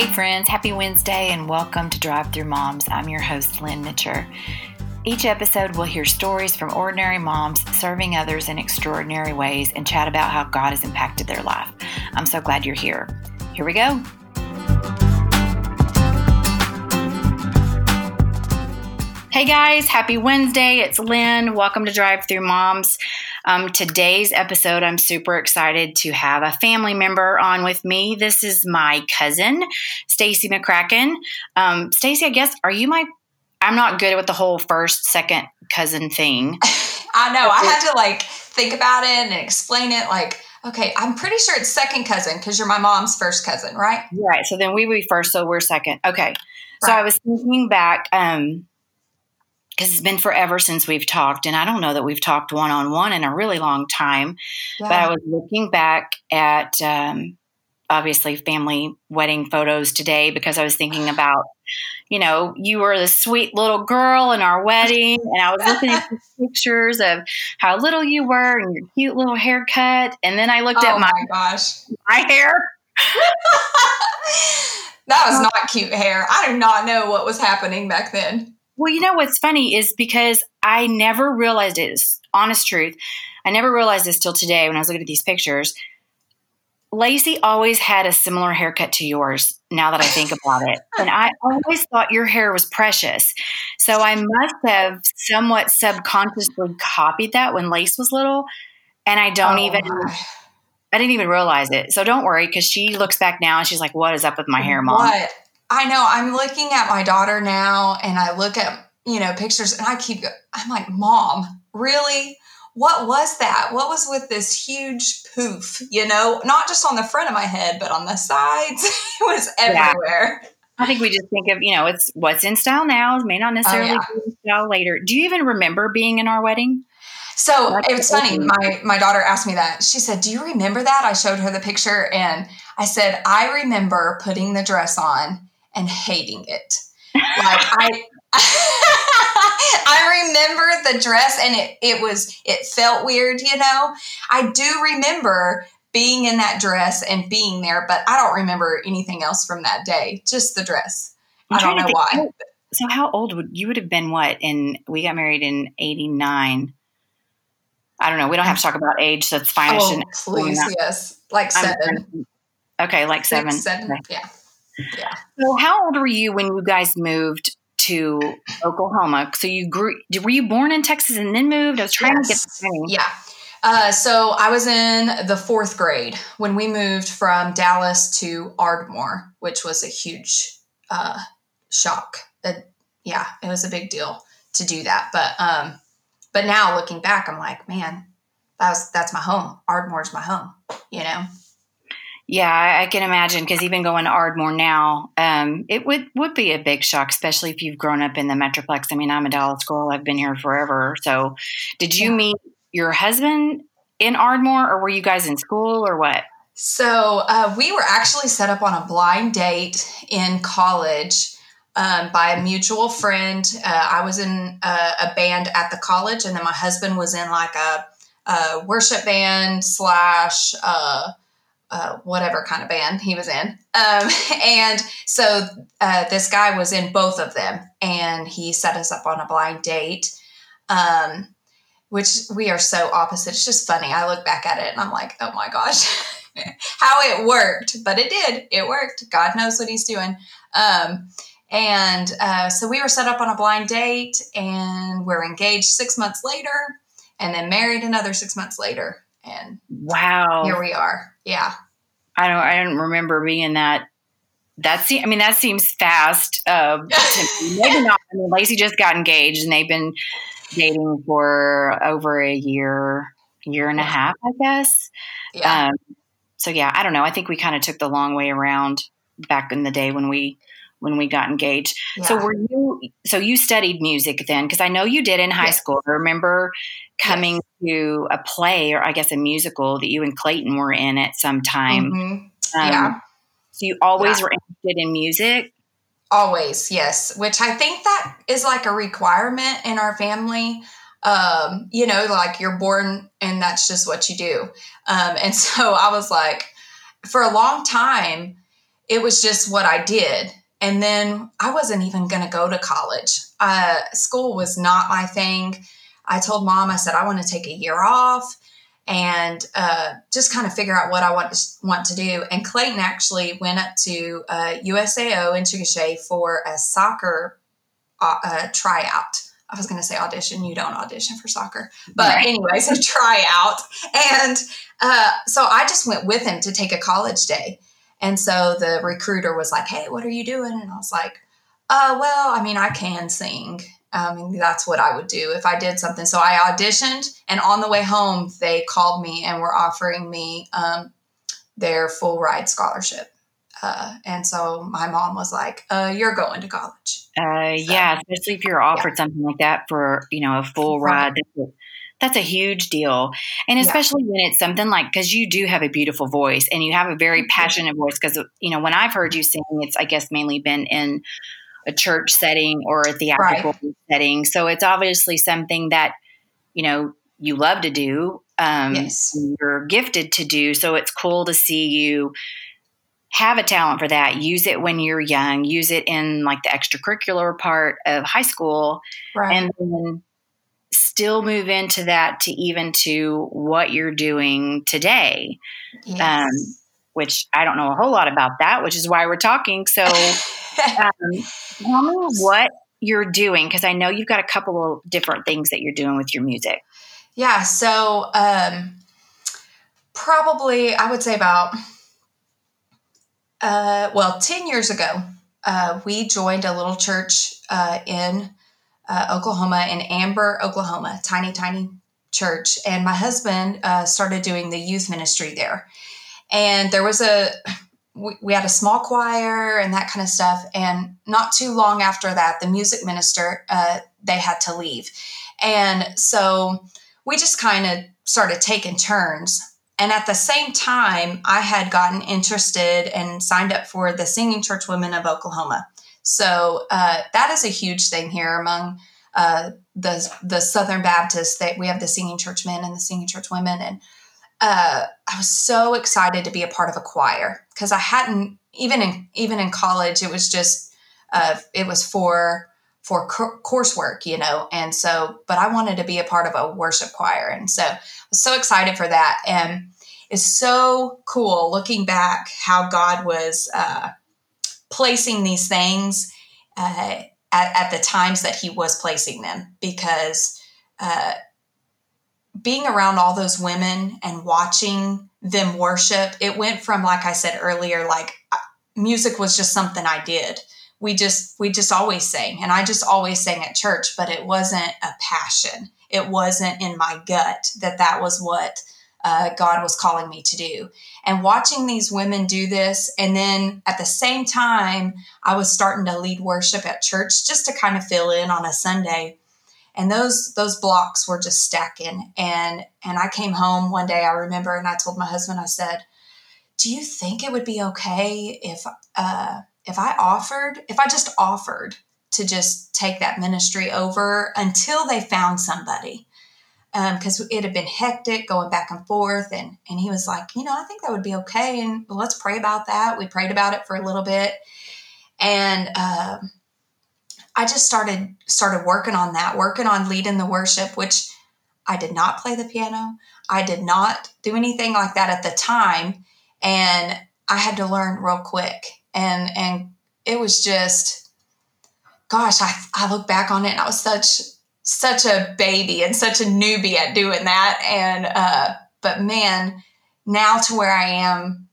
Hey, friends, happy Wednesday and welcome to Drive Through Moms. I'm your host, Lynn Mitcher. Each episode, we'll hear stories from ordinary moms serving others in extraordinary ways and chat about how God has impacted their life. I'm so glad you're here. Here we go. Hey guys, happy Wednesday. It's Lynn. Welcome to Drive Through Moms. Um, today's episode, I'm super excited to have a family member on with me. This is my cousin, Stacy McCracken. Um, Stacy, I guess, are you my? I'm not good with the whole first, second cousin thing. I know. I had to like think about it and explain it. Like, okay, I'm pretty sure it's second cousin because you're my mom's first cousin, right? Right. So then we be first, so we're second. Okay. So I was thinking back, um, because it's been forever since we've talked, and I don't know that we've talked one on one in a really long time. But I was looking back at um, obviously family wedding photos today because I was thinking about, you know, you were the sweet little girl in our wedding, and I was looking at pictures of how little you were and your cute little haircut, and then I looked oh at my, my gosh. my hair. that was not cute hair. I do not know what was happening back then. Well, you know what's funny is because I never realized it. Is honest truth. I never realized this till today when I was looking at these pictures. Lacey always had a similar haircut to yours. Now that I think about it, and I always thought your hair was precious, so I must have somewhat subconsciously copied that when Lace was little, and I don't Oh even. I didn't even realize it. So don't worry, because she looks back now and she's like, "What is up with my hair, mom?" What? I know. I'm looking at my daughter now and I look at, you know, pictures and I keep, I'm like, Mom, really? What was that? What was with this huge poof? You know, not just on the front of my head, but on the sides. it was Yeah. everywhere. I think we just think of, you know, it's what's in style now may not oh, necessarily yeah. be in style later. Do you even remember being in our wedding? So Like it was funny. My my daughter asked me that. She said, "Do you remember that?" I showed her the picture, and I said, "I remember putting the dress on and hating it. Like I." I remember the dress and it, it was it felt weird, you know. I do remember being in that dress and being there, but I don't remember anything else from that day. Just the dress. I'm I don't trying to know think- why. So how old would you would have been? What? And we got married in '89. I don't know. We don't have to talk about age. So it's fine. I Oh, please, yes, like I'm- seven, Okay, like six, seven. seven, Okay. yeah, yeah. So how old were you when you guys moved to Oklahoma? So you grew. Were you born in Texas and then moved? I was trying to get Yes. the timing. Yeah. Uh, so I was in the fourth grade when we moved from Dallas to Ardmore, which was a huge uh, shock. Uh, yeah, it was a big deal to do that. But um, but now looking back, I'm like, man, that was that's my home. Ardmore's my home. You know. Yeah, I I can imagine because even going to Ardmore now, um, it would would be a big shock, especially if you've grown up in the Metroplex. I mean, I'm a Dallas girl; I've been here forever. So, did you Yeah. meet your husband in Ardmore, or were you guys in school, or what? So uh, we were actually set up on a blind date in college um, by a mutual friend. Uh, I was in a, a band at the college, and then my husband was in like a, a worship band slash uh, uh, whatever kind of band he was in. Um, and so uh, this guy was in both of them, and he set us up on a blind date. Um, which we are so opposite. It's just funny. I look back at it and I'm like, oh my gosh, how it worked. But it did. It worked. God knows what he's doing. Um, and uh, so we were set up on a blind date and we're engaged six months later and then married another six months later. And Wow, here we are. Yeah. I don't, I don't remember being that. That seems, I mean, that seems fast. Uh. Maybe not. I mean, Lacey just got engaged, and they've been dating for over a year, year and a half, I guess. Yeah. Um, so yeah, I don't know. I think we kind of took the long way around back in the day when we when we got engaged. So were you? So you studied music then? Because I know you did in high Yes. school. I remember coming to a play, or I guess a musical that you and Clayton were in at some time. Mhm. Um, Yeah. So you always Yeah. were interested in music. Always, yes. Which I think that is like a requirement in our family. Um, you know, like you're born and that's just what you do. Um, and so I was like, for a long time, it was just what I did. And then I wasn't even going to go to college. Uh, school was not my thing. I told mom, I said, I want to take a year off and uh, just kind of figure out what I want to, want to do. And Clayton actually went up to uh, USAO in Chickasha for a soccer uh, uh, tryout. I was going to say audition. You don't audition for soccer, but right. anyways, a tryout. And uh, so I just went with him to take a college day. And so the recruiter was like, "Hey, what are you doing?" And I was like, "Uh, well, I mean, I can sing. I mean, that's what I would do if I did something." So I auditioned, and on the way home, they called me and were offering me um, their full ride scholarship. Uh, and so my mom was like, uh, "You're going to college." Uh, yeah, especially if you're offered yeah. something like that for you know a full ride. That's a, that's a huge deal, and especially yeah. when it's something like because you do have a beautiful voice and you have a very passionate voice. Because you know when I've heard you sing, it's I guess mainly been in a church setting or a theatrical right. setting. So it's obviously something that you know you love to do. Um, yes. You're gifted to do. So it's cool to see you have a talent for that use it when you're young use it in like the extracurricular part of high school right. and then still move into that to even to what you're doing today yes. um, which i don't know a whole lot about that which is why we're talking so um, tell me what you're doing because i know you've got a couple of different things that you're doing with your music yeah so um, probably i would say about uh, well, 10 years ago, uh, we joined a little church uh, in uh, Oklahoma, in Amber, Oklahoma, tiny, tiny church. And my husband uh, started doing the youth ministry there. And there was a, we, we had a small choir and that kind of stuff. And not too long after that, the music minister, uh, they had to leave. And so we just kind of started taking turns and at the same time, I had gotten interested and signed up for the Singing Church Women of Oklahoma. So uh, that is a huge thing here among uh, the the Southern Baptists. That we have the Singing Church Men and the Singing Church Women, and uh, I was so excited to be a part of a choir because I hadn't even in even in college. It was just uh, it was for for coursework, you know, and so but I wanted to be a part of a worship choir, and so I was so excited for that. And it's so cool looking back how God was uh, placing these things uh, at, at, the times that He was placing them because uh, being around all those women and watching them worship, it went from, like I said earlier, like uh, music was just something I did we just we just always sang and i just always sang at church but it wasn't a passion it wasn't in my gut that that was what uh, God was calling me to do. And watching these women do this, and then at the same time, I was starting to lead worship at church just to kind of fill in on a Sunday. And those those blocks were just stacking. And and I came home one day, I remember, and I told my husband, I said, "Do you think it would be okay if uh, if I offered, if I just offered to just take that ministry over until they found somebody because um, it had been hectic going back and forth and and he was like you know i think that would be okay and let's pray about that. We prayed about it for a little bit and uh, i just started started working on that working on leading the worship which i did not play the piano. I did not do anything like that at the time and i had to learn real quick and and it was just gosh, I, I look back on it and I was such such a baby and such a newbie at doing that. And uh, but man, now to where I am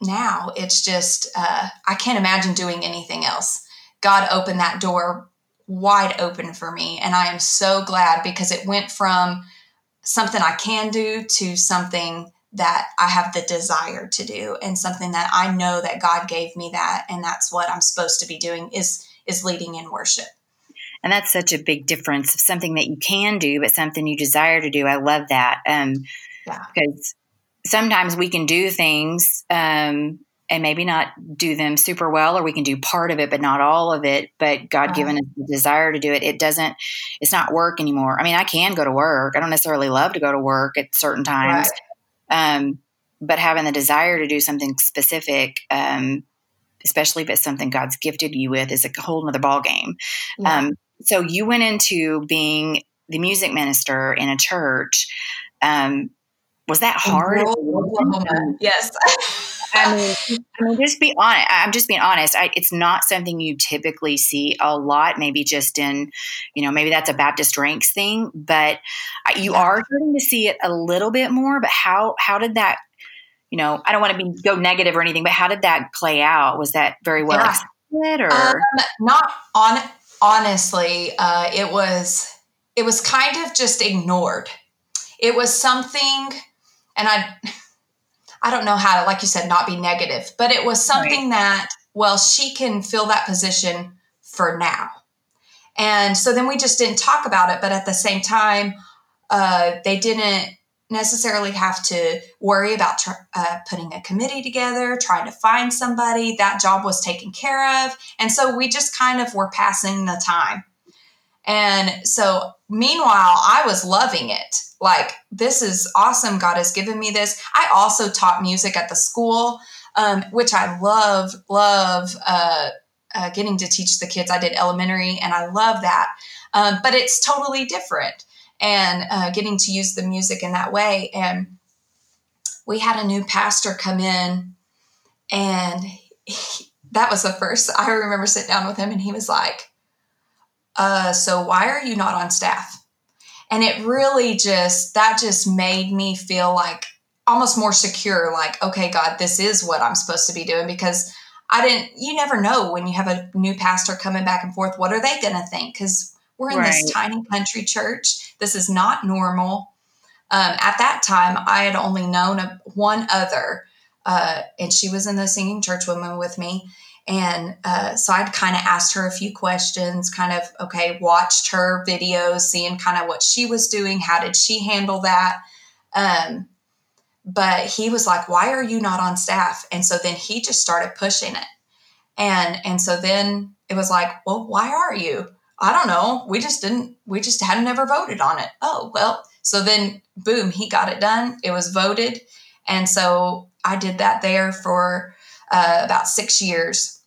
now, it's just uh, I can't imagine doing anything else. God opened that door wide open for me, and I am so glad because it went from something I can do to something that I have the desire to do and something that I know that God gave me that and that's what I'm supposed to be doing is is leading in worship. And that's such a big difference of something that you can do but something you desire to do. I love that. Um yeah. because sometimes we can do things um and maybe not do them super well or we can do part of it but not all of it but god given us the desire to do it it doesn't it's not work anymore i mean i can go to work i don't necessarily love to go to work at certain times right um, but having the desire to do something specific, um, especially if it's something God's gifted you with, is a whole other ball game. Yeah. Um, so you went into being the music minister in a church. Um, was that hard? Yes. I mean, I mean, just be honest. I'm just being honest. I, it's not something you typically see a lot. Maybe just in, you know, maybe that's a Baptist ranks thing, but you are starting to see it a little bit more. But how how did that? You know, I don't want to be go negative or anything, but how did that play out? Was that very well yeah. or um, not on? Honestly, uh, it was it was kind of just ignored. It was something, and I I don't know how to, like you said, not be negative, but it was something right. that, well, she can fill that position for now. And so then we just didn't talk about it. But at the same time, uh, they didn't necessarily have to worry about tr- uh, putting a committee together, trying to find somebody. That job was taken care of. And so we just kind of were passing the time. And so, meanwhile, I was loving it. Like, this is awesome. God has given me this. I also taught music at the school, um, which I love, love uh, uh, getting to teach the kids. I did elementary and I love that. Um, but it's totally different and uh, getting to use the music in that way. And we had a new pastor come in, and he, that was the first I remember sitting down with him, and he was like, uh, so why are you not on staff? And it really just, that just made me feel like almost more secure, like, okay, God, this is what I'm supposed to be doing because I didn't, you never know when you have a new pastor coming back and forth, what are they going to think? Because we're in right. this tiny country church. This is not normal. Um, at that time, I had only known a, one other, uh, and she was in the singing church woman with me. And uh, so I'd kind of asked her a few questions, kind of, okay, watched her videos, seeing kind of what she was doing. How did she handle that? Um, but he was like, why are you not on staff? And so then he just started pushing it. And, and so then it was like, well, why are you? I don't know. We just didn't, we just hadn't ever voted on it. Oh, well. So then, boom, he got it done. It was voted. And so I did that there for uh, about six years.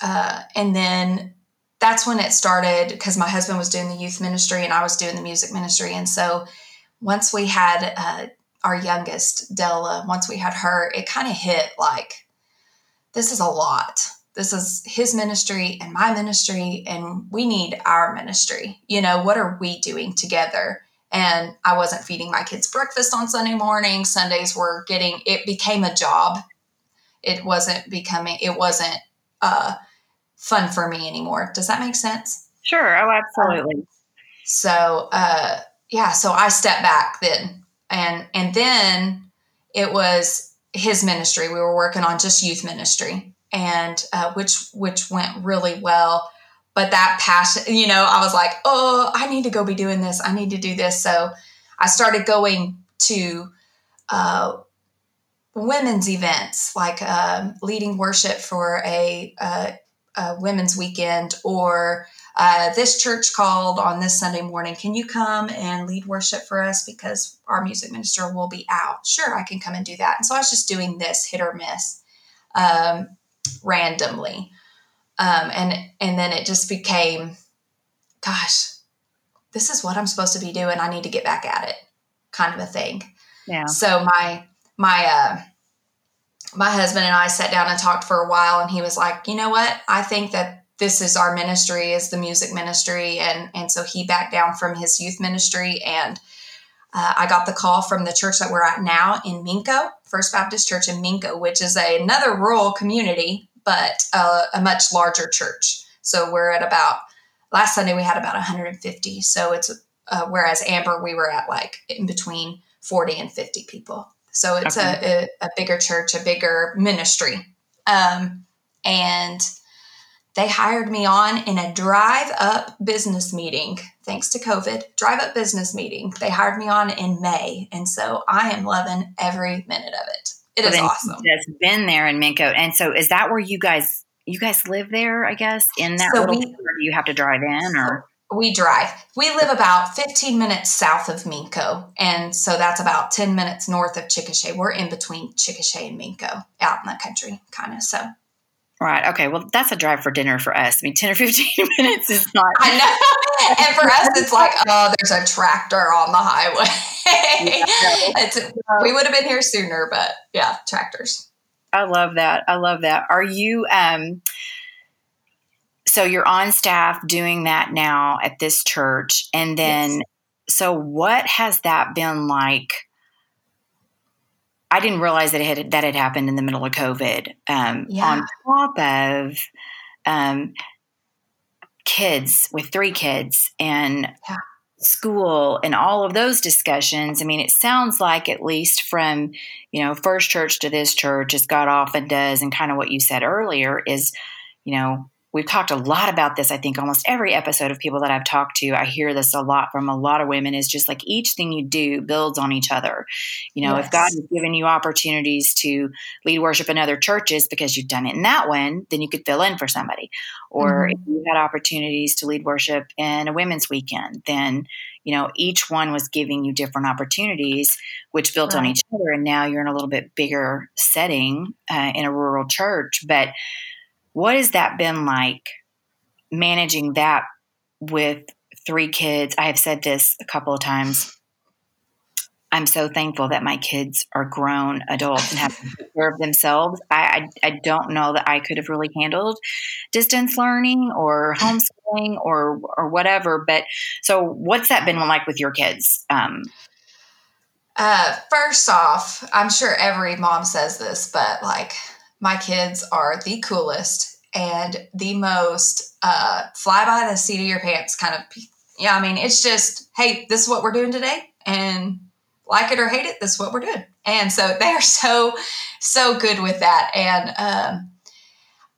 Uh, and then that's when it started because my husband was doing the youth ministry and I was doing the music ministry. And so once we had uh, our youngest, Della, once we had her, it kind of hit like, this is a lot. This is his ministry and my ministry, and we need our ministry. You know, what are we doing together? And I wasn't feeding my kids breakfast on Sunday morning. Sundays were getting, it became a job it wasn't becoming it wasn't uh, fun for me anymore. Does that make sense? Sure. Oh, absolutely. Um, so uh, yeah, so I stepped back then, and and then it was his ministry. We were working on just youth ministry, and uh, which which went really well. But that passion, you know, I was like, oh, I need to go be doing this. I need to do this. So I started going to uh, women's events like um, leading worship for a, a, a women's weekend or uh, this church called on this Sunday morning. Can you come and lead worship for us because our music minister will be out? Sure, I can come and do that. And so I was just doing this hit or miss um, randomly. Um, and and then it just became, gosh, this is what I'm supposed to be doing. I need to get back at it, kind of a thing. Yeah. So my my uh, my husband and I sat down and talked for a while, and he was like, "You know what? I think that this is our ministry, is the music ministry," and and so he backed down from his youth ministry, and uh, I got the call from the church that we're at now in Minco, First Baptist Church in Minco, which is a, another rural community, but uh, a much larger church. So we're at about last Sunday we had about 150. So it's uh, whereas Amber we were at like in between 40 and 50 people. So it's okay. a, a, a, bigger church, a bigger ministry. Um, and they hired me on in a drive up business meeting, thanks to COVID, drive up business meeting. They hired me on in May. And so I am loving every minute of it. It is awesome. It's been there in Minco. And so is that where you guys you guys live there, I guess, in that so little we, do you have to drive in or We drive. We live about 15 minutes south of Minco. And so that's about 10 minutes north of Chickasha. We're in between Chickasha and Minco, out in the country, kind of. So Right. Okay. Well, that's a drive for dinner for us. I mean, 10 or 15 minutes is not. I know. And for us, it's like, oh, there's a tractor on the highway. we would have been here sooner, but yeah, tractors. I love that. I love that. Are you, um, so you're on staff doing that now at this church. And then, yes. so what has that been like? I didn't realize that it had that had happened in the middle of COVID. Um, yeah. On top of um, kids with three kids and yeah. school and all of those discussions. I mean, it sounds like at least from you know first church to this church, as God often does, and kind of what you said earlier is, you know, we've talked a lot about this. I think almost every episode of people that I've talked to, I hear this a lot from a lot of women is just like each thing you do builds on each other. You know, yes. if God has given you opportunities to lead worship in other churches because you've done it in that one, then you could fill in for somebody. Or mm-hmm. if you had opportunities to lead worship in a women's weekend, then you know each one was giving you different opportunities which built right. on each other and now you're in a little bit bigger setting uh, in a rural church but what has that been like managing that with three kids? I have said this a couple of times. I'm so thankful that my kids are grown adults and have to of themselves. I, I, I, don't know that I could have really handled distance learning or homeschooling or or whatever. But so, what's that been like with your kids? Um, uh, first off, I'm sure every mom says this, but like my kids are the coolest and the most uh, fly by the seat of your pants kind of. Yeah, I mean, it's just, hey, this is what we're doing today, and like it or hate it, this is what we're doing. And so they are so, so good with that. And um,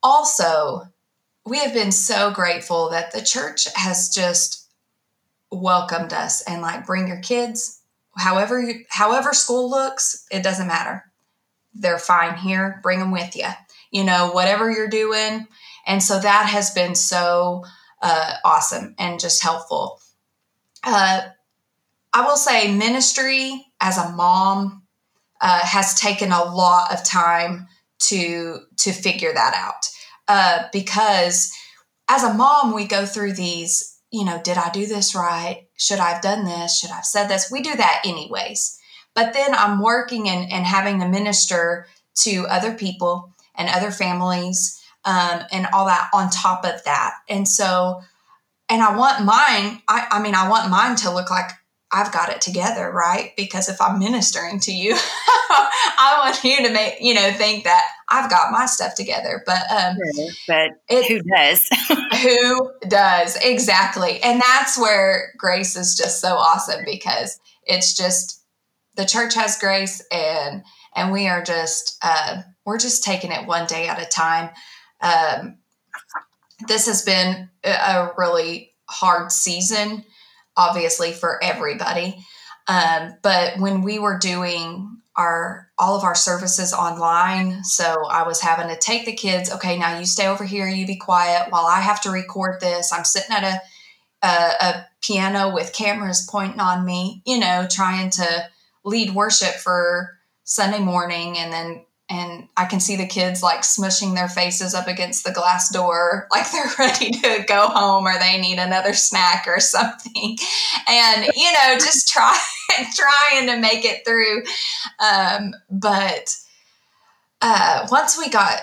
also, we have been so grateful that the church has just welcomed us and like bring your kids however you, however school looks it doesn't matter they're fine here bring them with you you know, whatever you're doing. And so that has been so uh, awesome and just helpful. Uh, I will say, ministry as a mom uh, has taken a lot of time to to figure that out. Uh, because as a mom we go through these you know did i do this right? Should i have done this? Should i have said this? We do that anyways but then i'm working and, and having to minister to other people and other families um, and all that on top of that. And so, and I want mine, I, I mean, I want mine to look like I've got it together, right? Because if I'm ministering to you, I want you to make, you know, think that I've got my stuff together. But, um, but it, who does? who does? Exactly. And that's where grace is just so awesome because it's just the church has grace and, and we are just, uh, we're just taking it one day at a time. Um, this has been a really hard season, obviously, for everybody. Um, but when we were doing our all of our services online, so I was having to take the kids. Okay, now you stay over here. You be quiet while I have to record this. I'm sitting at a a, a piano with cameras pointing on me. You know, trying to lead worship for Sunday morning, and then and I can see the kids like smushing their faces up against the glass door, like they're ready to go home or they need another snack or something. And, you know, just try, trying to make it through. Um, but uh, once we got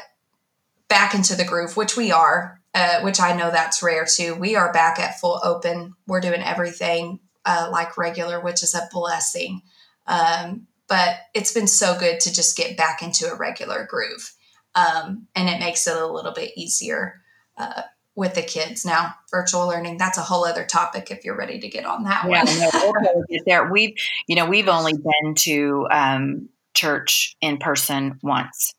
back into the groove, which we are, uh, which I know that's rare too, we are back at full open. We're doing everything uh, like regular, which is a blessing. Um, but it's been so good to just get back into a regular groove. Um, and it makes it a little bit easier uh, with the kids. Now, virtual learning, that's a whole other topic if you're ready to get on that yeah, one. no, we'll get there. We've, you know, we've only been to um, church in person once.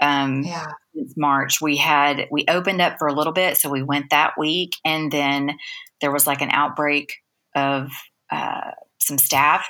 Um, yeah. Since March, we had, we opened up for a little bit. So we went that week and then there was like an outbreak of uh, some staff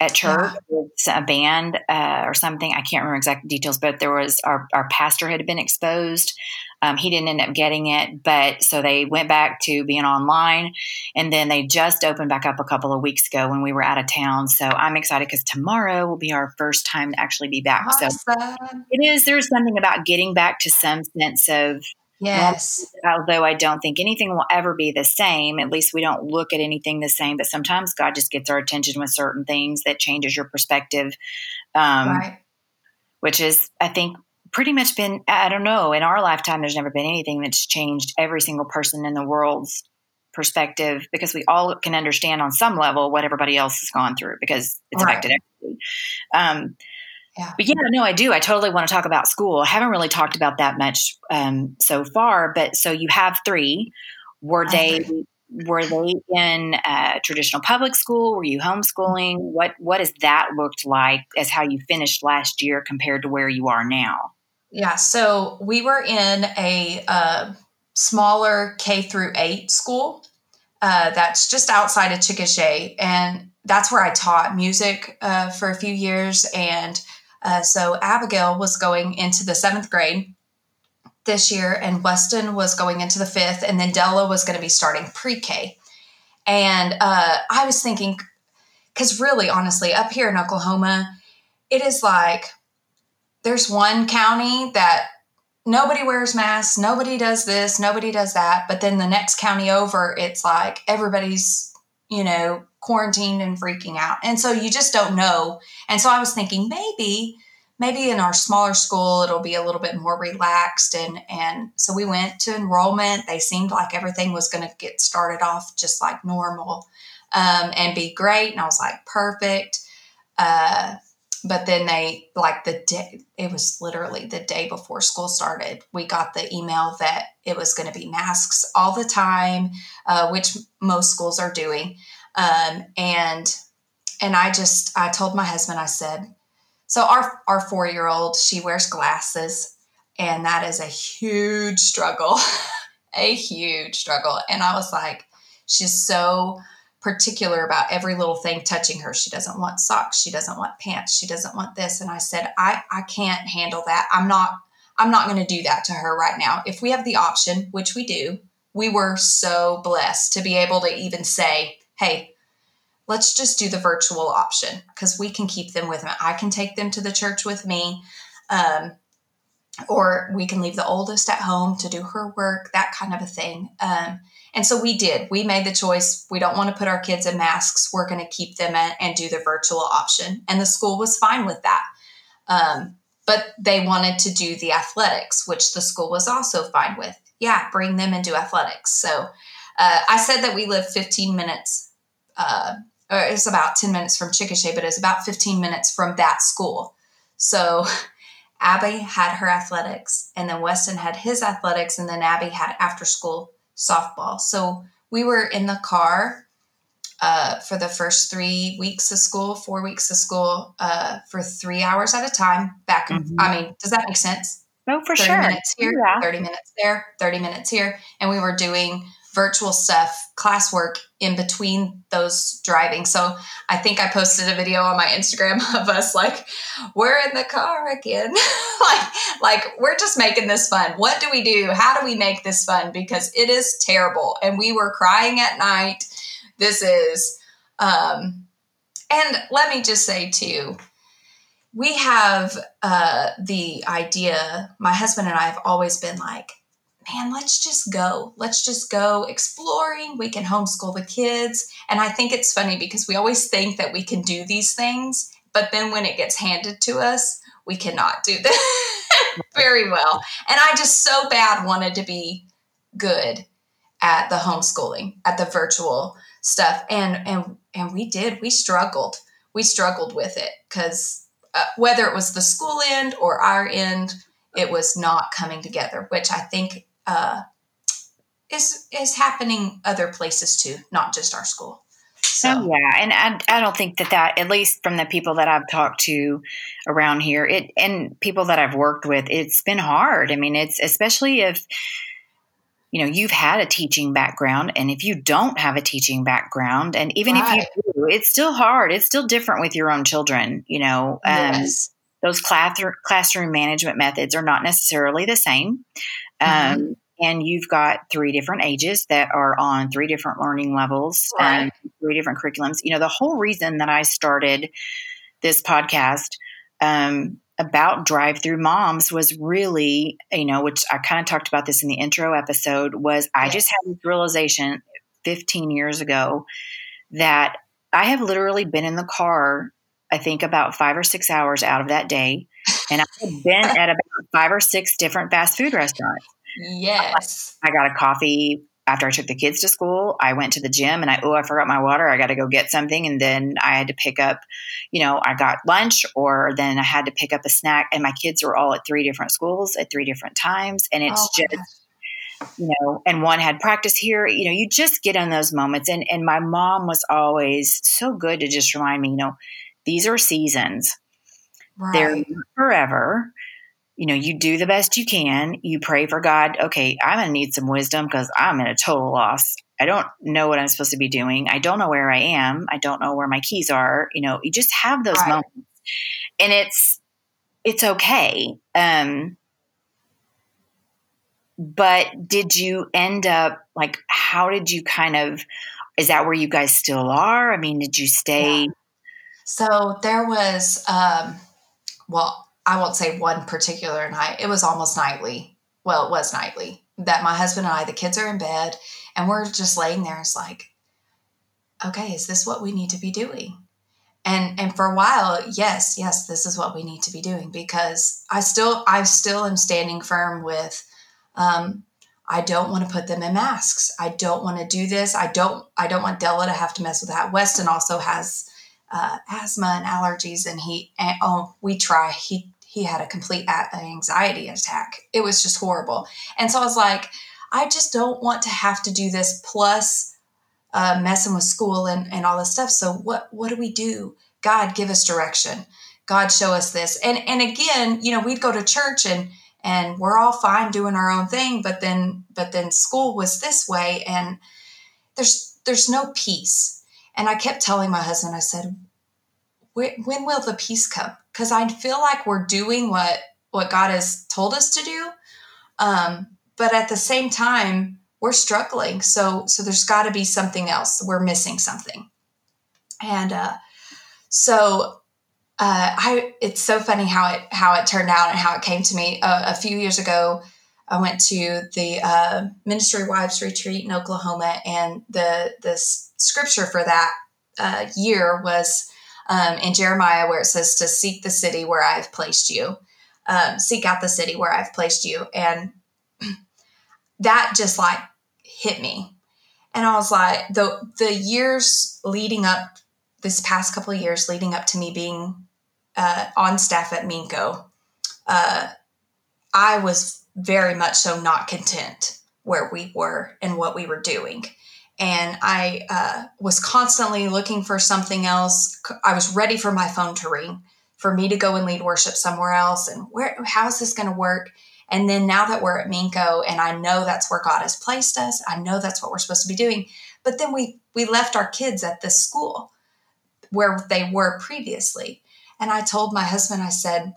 at church yeah. with a band uh, or something. I can't remember exact details, but there was our, our pastor had been exposed. Um, he didn't end up getting it, but so they went back to being online, and then they just opened back up a couple of weeks ago when we were out of town. So I'm excited because tomorrow will be our first time to actually be back. Awesome. So it is. There's something about getting back to some sense of Yes. Although I don't think anything will ever be the same, at least we don't look at anything the same. But sometimes God just gets our attention with certain things that changes your perspective. Um, right. Which is, I think, pretty much been, I don't know, in our lifetime, there's never been anything that's changed every single person in the world's perspective because we all can understand on some level what everybody else has gone through because it's right. affected everybody. Um, yeah. But yeah, no, I do. I totally want to talk about school. I haven't really talked about that much um, so far, but so you have three. Were they were they in uh, traditional public school? Were you homeschooling? What what has that looked like as how you finished last year compared to where you are now? Yeah, so we were in a uh, smaller K through eight school uh, that's just outside of Chickasha, and that's where I taught music uh, for a few years and uh, so Abigail was going into the seventh grade this year, and Weston was going into the fifth, and then Della was going to be starting pre K. And uh, I was thinking, because really, honestly, up here in Oklahoma, it is like there's one county that nobody wears masks, nobody does this, nobody does that. But then the next county over, it's like everybody's, you know, quarantined and freaking out. And so you just don't know. And so I was thinking maybe maybe in our smaller school it'll be a little bit more relaxed. And and so we went to enrollment. They seemed like everything was going to get started off just like normal um, and be great. And i was like perfect. Uh, but then they like the day it was literally the day before school started we got the email that it was going to be masks all the time uh, which most schools are doing um, and and I just I told my husband I said, so our our four year old she wears glasses, and that is a huge struggle, a huge struggle. And I was like, she's so particular about every little thing touching her. She doesn't want socks. She doesn't want pants. She doesn't want this. And I said, I, I can't handle that. I'm not, I'm not going to do that to her right now. If we have the option, which we do, we were so blessed to be able to even say, Hey, let's just do the virtual option because we can keep them with me. I can take them to the church with me. Um, or we can leave the oldest at home to do her work, that kind of a thing. Um, and so we did. We made the choice. We don't want to put our kids in masks. We're going to keep them in and do the virtual option. And the school was fine with that. Um, but they wanted to do the athletics, which the school was also fine with. Yeah, bring them and do athletics. So uh, I said that we live 15 minutes uh, or it's about 10 minutes from Chickasha, but it's about 15 minutes from that school. So Abby had her athletics, and then Weston had his athletics, and then Abby had after school softball. So we were in the car uh, for the first three weeks of school, four weeks of school, uh, for three hours at a time. Back, mm-hmm. I mean, does that make sense? No, for 30 sure. minutes here, yeah. 30 minutes there, 30 minutes here. And we were doing virtual stuff, classwork in between those driving. So I think I posted a video on my Instagram of us like, we're in the car again. like, like we're just making this fun. What do we do? How do we make this fun? Because it is terrible. And we were crying at night. This is, um, and let me just say too, we have uh, the idea, my husband and I have always been like, man, let's just go. Let's just go exploring. We can homeschool the kids. And I think it's funny because we always think that we can do these things, but then when it gets handed to us, we cannot do that very well. And I just so bad wanted to be good at the homeschooling, at the virtual stuff. And and and we did. We struggled. We struggled with it cuz uh, whether it was the school end or our end, it was not coming together, which I think uh, is is happening other places too, not just our school. So. Oh yeah, and I, I don't think that that at least from the people that I've talked to around here, it and people that I've worked with, it's been hard. I mean, it's especially if you know you've had a teaching background, and if you don't have a teaching background, and even right. if you do, it's still hard. It's still different with your own children. You know, um, yes. those classroom classroom management methods are not necessarily the same. Mm-hmm. Um, and you've got three different ages that are on three different learning levels right. and three different curriculums. You know, the whole reason that I started this podcast um, about drive through moms was really, you know, which I kind of talked about this in the intro episode, was I just had this realization 15 years ago that I have literally been in the car, I think about five or six hours out of that day. And I had been at about five or six different fast food restaurants. Yes. I got a coffee after I took the kids to school. I went to the gym and I, oh, I forgot my water. I got to go get something. And then I had to pick up, you know, I got lunch or then I had to pick up a snack. And my kids were all at three different schools at three different times. And it's oh, just, you know, and one had practice here. You know, you just get in those moments. And and my mom was always so good to just remind me, you know, these are seasons. Right. They're forever you know, you do the best you can. You pray for God. Okay, I'm going to need some wisdom because I'm in a total loss. I don't know what I'm supposed to be doing. I don't know where I am. I don't know where my keys are. You know, you just have those right. moments, and it's it's okay. Um, but did you end up like? How did you kind of? Is that where you guys still are? I mean, did you stay? Yeah. So there was, um, well, I won't say one particular night. It was almost nightly. Well, it was nightly that my husband and I, the kids are in bed, and we're just laying there. It's like, okay, is this what we need to be doing? And and for a while, yes, yes, this is what we need to be doing because I still I still am standing firm with. Um, I don't want to put them in masks. I don't want to do this. I don't. I don't want Della to have to mess with that. Weston also has uh, asthma and allergies, and he. And, oh, we try. He he had a complete anxiety attack. It was just horrible. And so I was like, I just don't want to have to do this plus uh, messing with school and, and all this stuff. So what what do we do? God give us direction. God show us this. And and again, you know, we'd go to church and and we're all fine doing our own thing, but then but then school was this way and there's there's no peace. And I kept telling my husband, I said, when will the peace come? Because I feel like we're doing what what God has told us to do, um, but at the same time we're struggling. So so there's got to be something else. We're missing something, and uh, so uh, I it's so funny how it how it turned out and how it came to me uh, a few years ago. I went to the uh, Ministry Wives Retreat in Oklahoma, and the the scripture for that uh, year was um, in Jeremiah where it says to seek the city where I have placed you, um, seek out the city where I've placed you. And that just like hit me. And I was like, the, the years leading up, this past couple of years leading up to me being uh, on staff at Minco, uh, I was very much so not content where we were and what we were doing and I uh, was constantly looking for something else. I was ready for my phone to ring for me to go and lead worship somewhere else. And where, how is this going to work? And then now that we're at Minco, and I know that's where God has placed us, I know that's what we're supposed to be doing. But then we we left our kids at this school where they were previously, and I told my husband, I said,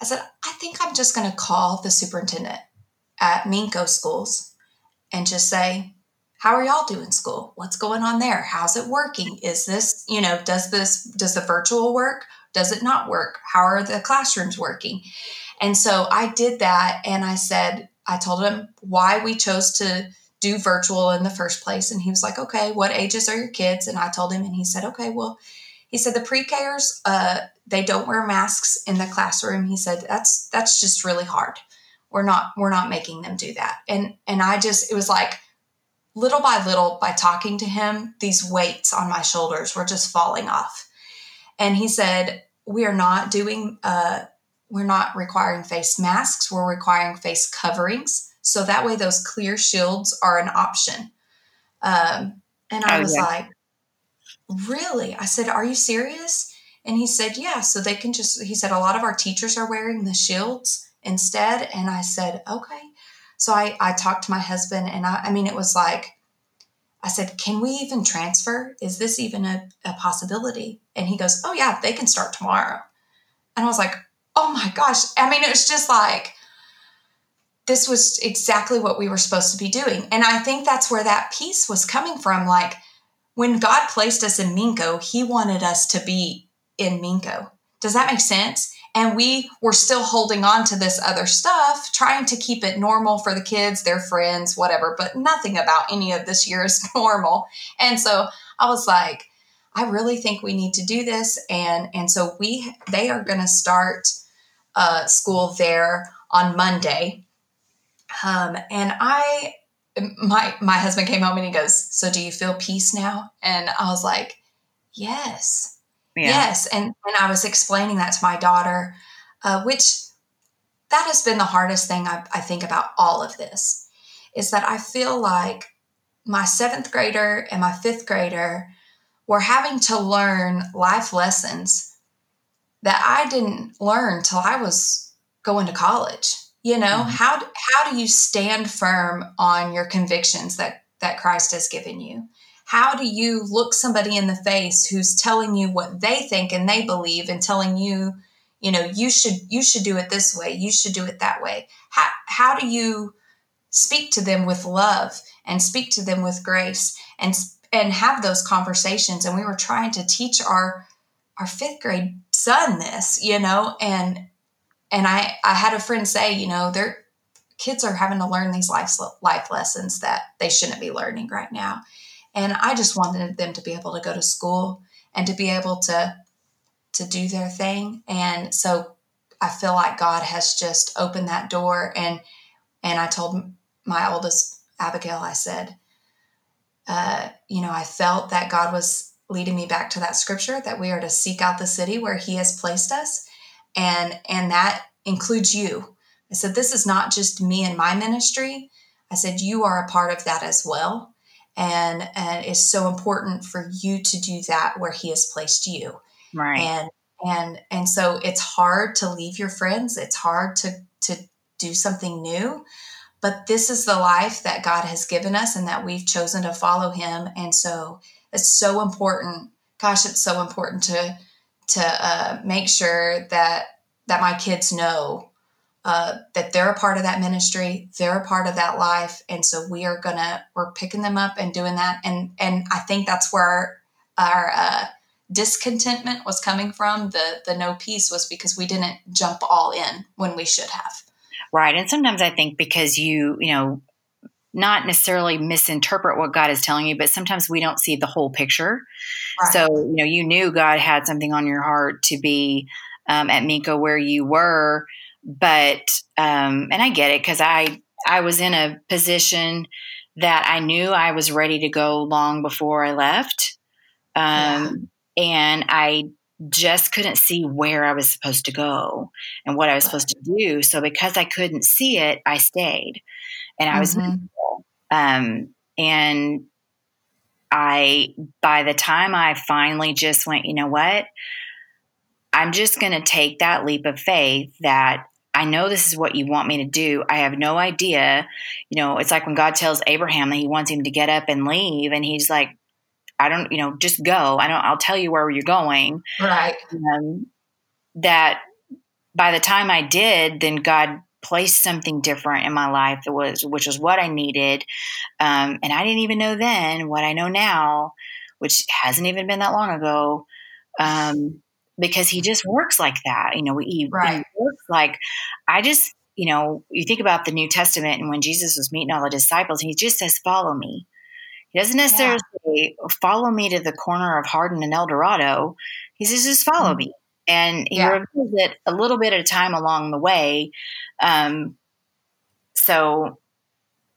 I said, I think I'm just going to call the superintendent at Minco schools and just say, how are y'all doing school? What's going on there? How's it working? Is this you know does this does the virtual work? Does it not work? How are the classrooms working? And so i did that and i said i told him why we chose to do virtual in the first place and he was like okay what ages are your kids? And i told him and he said okay well he said the pre-kers uh, they don't wear masks in the classroom. He said that's that's just really hard. We're not we're not making them do that. And and i just it was like little by little, by talking to him, these weights on my shoulders were just falling off. And he said, We are not doing, uh, we're not requiring face masks, we're requiring face coverings. So that way, those clear shields are an option. Um, and I oh, was yeah. like, Really? I said, Are you serious? And he said, Yeah. So they can just, he said, a lot of our teachers are wearing the shields instead. And I said, Okay. So I, I talked to my husband and I, I mean, it was like, I said, can we even transfer? Is this even a, a possibility? And he goes, oh yeah, they can start tomorrow. And I was like, oh my gosh. I mean, it was just like, this was exactly what we were supposed to be doing. And I think that's where that peace was coming from. Like when God placed us in Minco, He wanted us to be in Minco. Does that make sense? And we were still holding on to this other stuff, trying to keep it normal for the kids, their friends, whatever, but nothing about any of this year is normal. And so I was like, I really think we need to do this. And and so we they are going to start uh, school there on Monday. Um, and I my my husband came home and he goes, "So do you feel peace now?" And I was like, "Yes." Yeah. Yes, and and I was explaining that to my daughter, uh, which that has been the hardest thing I, I think about all of this, is that I feel like my seventh grader and my fifth grader were having to learn life lessons that I didn't learn till I was going to college. You know, mm-hmm. how how do you stand firm on your convictions that that Christ has given you? How do you look somebody in the face who's telling you what they think and they believe and telling you you know you should you should do it this way you should do it that way? How, how do you speak to them with love and speak to them with grace and and have those conversations? And we were trying to teach our our fifth grade son this you know and and i i had a friend say you know their kids are having to learn these life life lessons that they shouldn't be learning right now and I just wanted them to be able to go to school and to be able to to do their thing. And so I feel like God has just opened that door and and I told my oldest Abigail, I said, uh, you know, I felt that God was leading me back to that scripture that we are to seek out the city where He has placed us, and and that includes you. I said, this is not just me and my ministry. I said, you are a part of that as well and and it's so important for you to do that where he has placed you. Right. And and and so it's hard to leave your friends. It's hard to to do something new. But this is the life that god has given us and that we've chosen to follow him. And so it's so important gosh it's so important to to uh, make sure that that my kids know uh, that they're a part of that ministry they're a part of that life and so we are gonna we're picking them up and doing that and and i think that's where our uh, discontentment was coming from the the no peace was because we didn't jump all in when we should have right and sometimes i think because you you know not necessarily misinterpret what God is telling you, but sometimes we don't see the whole picture. Right. So, you know, you knew God had something on your heart to be um, at Minco where you were, but um, and I get it because I I was in a position that I knew I was ready to go long before I left, um, yeah. and I just couldn't see where I was supposed to go and what I was supposed to do. So because I couldn't see it, I stayed, and I was mm-hmm. um, and I by the time I finally just went, you know what. I'm just going to take that leap of faith that I know this is what you want me to do. I have no idea. You know, it's like when God tells Abraham that he wants him to get up and leave, and he's like, I don't, you know, just go. I don't, I'll tell you where you're going. Right. Um, that by the time I did, then God placed something different in my life that was, which was what I needed. Um, and I didn't even know then what I know now, which hasn't even been that long ago. Um, because he just works like that. You know, he, right. he works like I just, you know, you think about the New Testament and when Jesus was meeting all the disciples, he just says, "Follow me." He doesn't necessarily yeah. say, "Follow me to the corner of Hardin and El Dorado." He says, "Just follow mm-hmm. me," and he yeah. reveals it a little bit at a time along the way. Um, so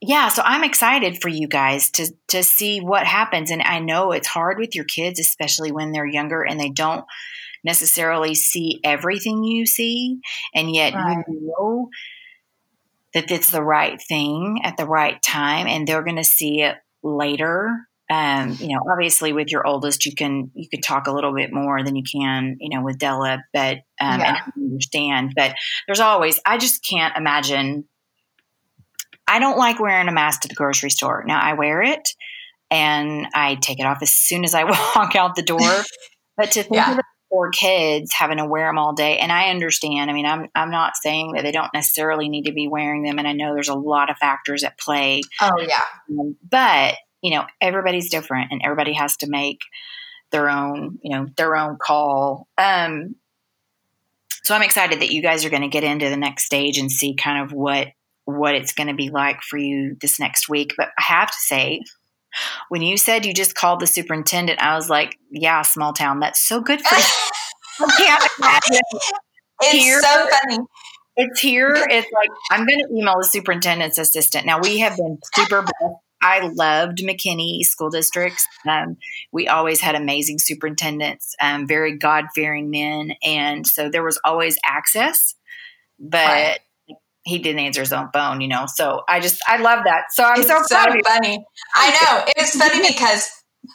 yeah, so I'm excited for you guys to to see what happens and I know it's hard with your kids especially when they're younger and they don't necessarily see everything you see, and yet right. you know that it's the right thing at the right time, and they're going to see it later. Um, you know, obviously with your oldest, you can you can talk a little bit more than you can, you know, with Della, but um, yeah. and understand. But there's always, I just can't imagine. I don't like wearing a mask to the grocery store. Now I wear it, and I take it off as soon as I walk out the door. But to think yeah. of four kids having to wear them all day. And i understand. I mean i'm i'm not saying that they don't necessarily need to be wearing them and i know there's a lot of factors at play. Oh yeah. Um, but you know everybody's different and everybody has to make their own you know their own call. Um so i'm excited that you guys are going to get into the next stage and see kind of what what it's going to be like for you this next week. But i have to say when you said you just called the superintendent, I was like, yeah, small town. That's so good for you. I can't imagine. It's here, so funny. It's here. It's like, I'm going to email the superintendent's assistant. Now, we have been super blessed. I loved McKinney school districts. Um, we always had amazing superintendents, um, very God fearing men. And so there was always access. But right he didn't answer his own phone, you know. So I just I love that. So I'm it's so, so funny. I know it was funny because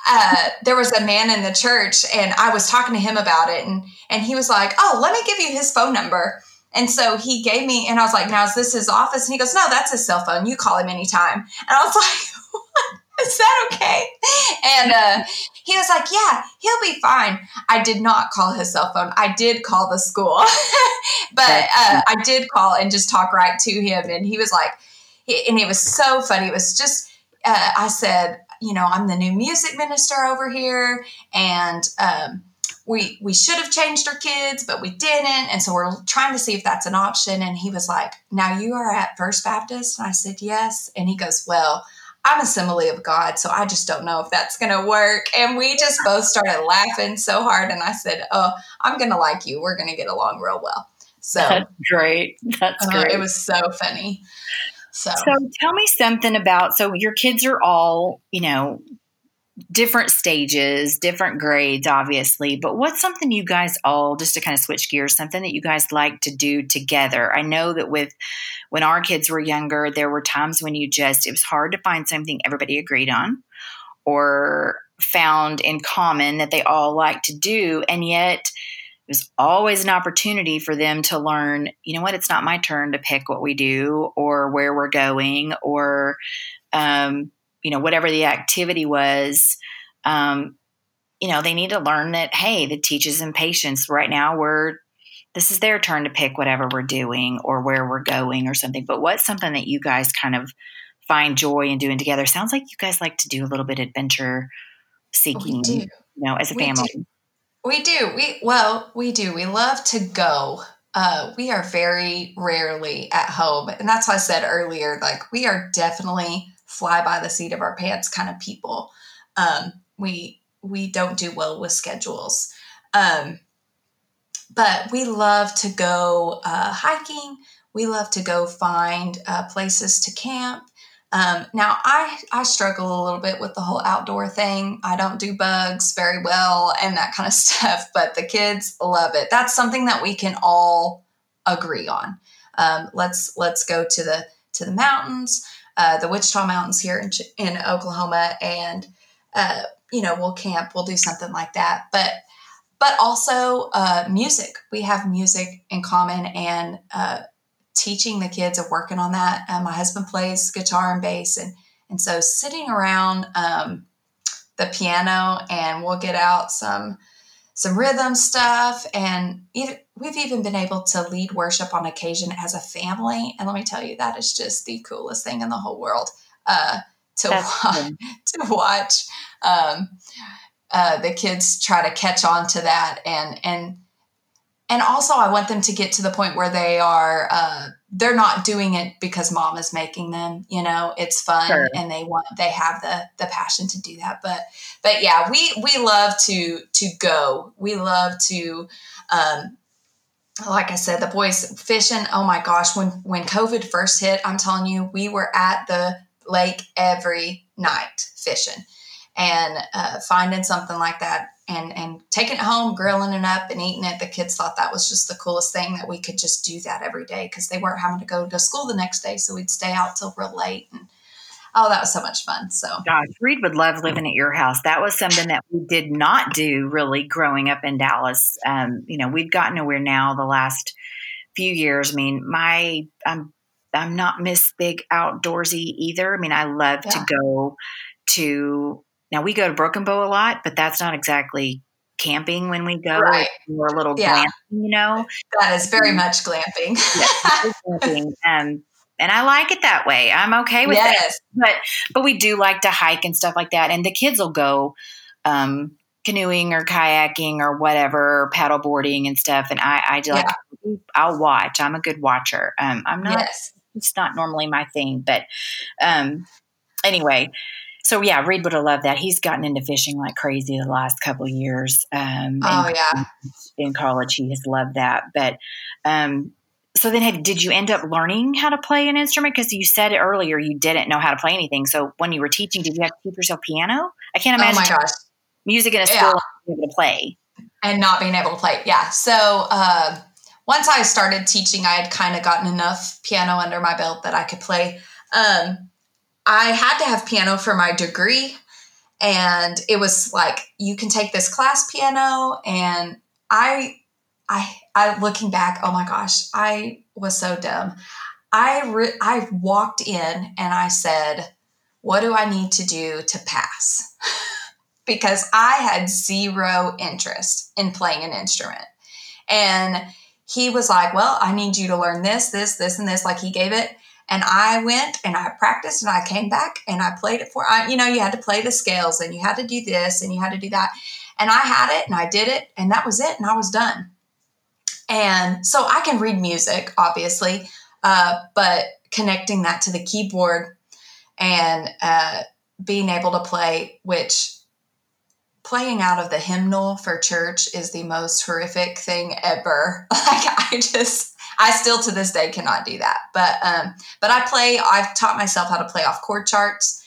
uh, there was a man in the church, and I was talking to him about it, and and he was like, "Oh, let me give you his phone number." And so he gave me, and I was like, "Now is this his office?" And he goes, "No, that's his cell phone. You call him anytime." And I was like, "What?" is that okay? And uh, he was like, yeah, he'll be fine. I did not call his cell phone. I did call the school, but uh, I did call and just talk right to him. And he was like, and it was so funny. It was just, uh, I said, you know, I'm the new music minister over here, and um, we we should have changed our kids, but we didn't, and so we're trying to see if that's an option. And he was like, "Now you are at First Baptist," and I said, "Yes," and he goes, "Well." I'm Assembly of God, so I just don't know if that's going to work. And we just both started laughing so hard. And I said, Oh, I'm going to like you. We're going to get along real well. So that's great. That's uh, great. It was so funny. So. so tell me something about so your kids are all, you know, different stages, different grades, obviously, but what's something you guys all, just to kind of switch gears, something that you guys like to do together? I know that with when our kids were younger, there were times when you just, it was hard to find something everybody agreed on or found in common that they all like to do. And yet, it was always an opportunity for them to learn, you know what, it's not my turn to pick what we do or where we're going or, um, you know, whatever the activity was, um, you know, they need to learn that, hey, the teaches and patience. Right now, we're, this is their turn to pick whatever we're doing or where we're going or something. But what's something that you guys kind of find joy in doing together? Sounds like you guys like to do a little bit adventure seeking, you know, as a we family. Do. We do. We, well, we do. We love to go. Uh, we are very rarely at home. And that's why I said earlier, like, we are definitely fly by the seat of our pants kind of people. Um, we we don't do well with schedules. Um, but we love to go uh, hiking. We love to go find uh, places to camp. Um, now, I, I struggle a little bit with the whole outdoor thing. I don't do bugs very well and that kind of stuff, but the kids love it. That's something that we can all agree on. Um, let's let's go to the to the mountains uh, the Wichita Mountains here in, in Oklahoma, and uh, you know we'll camp, we'll do something like that. But but also uh, music. We have music in common, and uh, teaching the kids and working on that. Uh, my husband plays guitar and bass, and and so sitting around um, the piano, and we'll get out some some rhythm stuff and we've even been able to lead worship on occasion as a family and let me tell you that is just the coolest thing in the whole world uh, to, watch, to watch um, uh, the kids try to catch on to that and and and also i want them to get to the point where they are uh, they're not doing it because mom is making them you know it's fun sure. and they want they have the the passion to do that but but yeah we we love to to go we love to um like I said, the boys fishing. Oh my gosh, when when COVID first hit, I'm telling you, we were at the lake every night fishing and uh, finding something like that and and taking it home, grilling it up, and eating it. The kids thought that was just the coolest thing that we could just do that every day because they weren't having to go to school the next day, so we'd stay out till real late. And oh, that was so much fun. So, gosh, Reed would love living at your house. That was something that we did not do really growing up in Dallas. Um, you know, we've gotten nowhere now the last few years. I mean, my I'm I'm not Miss Big Outdoorsy either. I mean, I love yeah. to go to now we go to Broken Bow a lot, but that's not exactly camping when we go. Right. We're a little Yeah. glamping, you know. That is very much glamping. Yeah, camping. Um, and I like it that way. I'm okay with that. yes. But but we do like to hike and stuff like that. And the kids will go um, canoeing or kayaking or whatever, paddle boarding and stuff. And I I do like I'll watch. I'm a good watcher. Um, I'm not Yes. it's not normally my thing, but um, anyway. So yeah, Reed would have loved that. He's gotten into fishing like crazy the last couple of years. Um, Oh and yeah. in college, he has loved that. But um, so then, had, did you end up learning how to play an instrument? Because you said earlier you didn't know how to play anything. So when you were teaching, did you have to teach yourself piano? I can't Oh imagine my gosh. music in a Yeah. school and being able to play. and not being able to play. Yeah. So uh, once I started teaching, I had kind of gotten enough piano under my belt that I could play. Um, I had to have piano for my degree, and it was like you can take this class piano, and I, I, I looking back, oh my gosh, I was so dumb. I re- I walked in and I said, "What do I need to do to pass?" because I had zero interest in playing an instrument. And he was like, Well, I need you to learn this, this, this, and this. Like he gave it. And I went and I practiced and I came back and I played it for, I, you know, you had to play the scales and you had to do this and you had to do that. And I had it and I did it and that was it and I was done. And so I can read music, obviously, uh, but connecting that to the keyboard and uh, being able to play, which playing out of the hymnal for church is the most horrific thing ever. Like I just I still to this day cannot do that. But um but I play I've taught myself how to play off chord charts.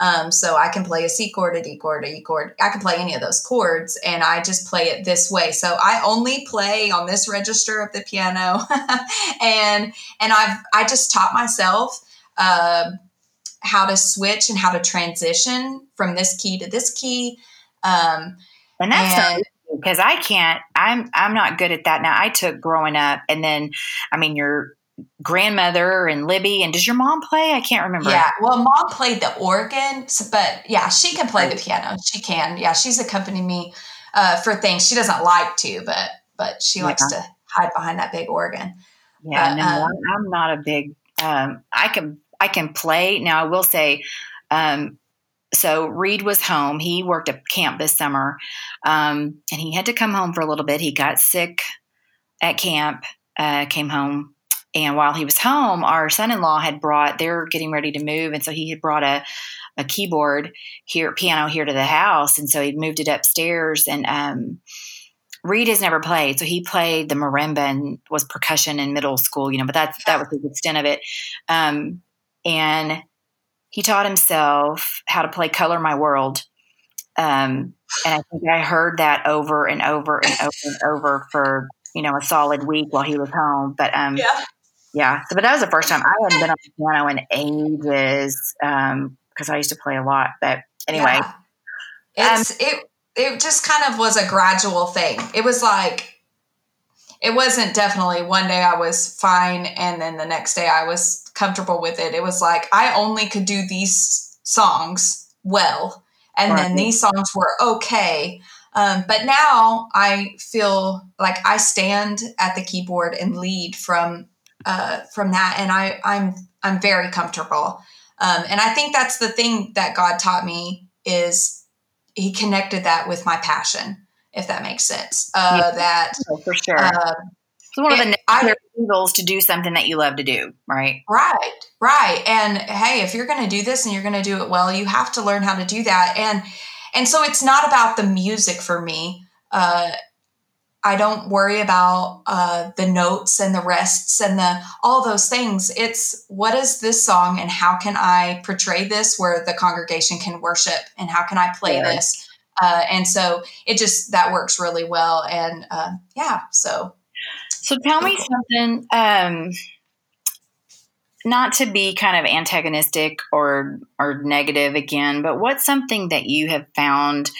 Um, so I can play a C chord, a D chord, a E chord. I can play any of those chords, and I just play it this way. So I only play on this register of the piano, and and I've I just taught myself uh, how to switch and how to transition from this key to this key. Um, And that's and because I can't. I'm I'm not good at that now. I took growing up, and then I mean your grandmother and Libby, and does your mom play? I can't remember. yeah, well, mom played the organ, but yeah, she can play the piano. She can. Yeah, she's accompanied me uh, for things she doesn't like to, but but she Yeah. likes to hide behind that big organ. Yeah, But, no, um, I'm, I'm not a big. Um, I can I can play now. I will say, um, so Reed was home. He worked at camp this summer, um, and he had to come home for a little bit. He got sick at camp. Uh, came home, and while he was home, our son-in-law had brought. They're getting ready to move, and so he had brought a a keyboard here, piano here to the house, and so he moved it upstairs and. Um, Reed has never played, so he played the marimba and was percussion in middle school, you know, but that's that was the extent of it. Um, and he taught himself how to play "Color My World," um, and I think I heard that over and over and over and over for you know a solid week while he was home. But um, Yeah. yeah, so but that was the first time I hadn't been on the piano in ages because I used to play a lot. But anyway, Yeah. It's it it just kind of was a gradual thing. It was like it wasn't definitely one day I was fine and then the next day I was comfortable with it. It was like I only could do these songs well and then these songs were okay. Um, but now I feel like I stand at the keyboard and lead from uh, from that, and I I'm I'm very comfortable. Um, and I think that's the thing that God taught me is He connected that with my passion, if that makes sense. Uh, Yeah. That oh, for sure, uh, it's one of the it- I- necessary evils to do something that you love to do, right? Right, right. And hey, if you're going to do this and you're going to do it well, you have to learn how to do that. And and so it's not about the music for me. Uh, I don't worry about uh, the notes and the rests and the all those things. It's what is this song and how can I portray this where the congregation can worship and how can I play Yeah. this? Uh, and so it just that works really well. And uh, yeah, so So tell me something, um, not to be kind of antagonistic or or negative again, but what's something that you have found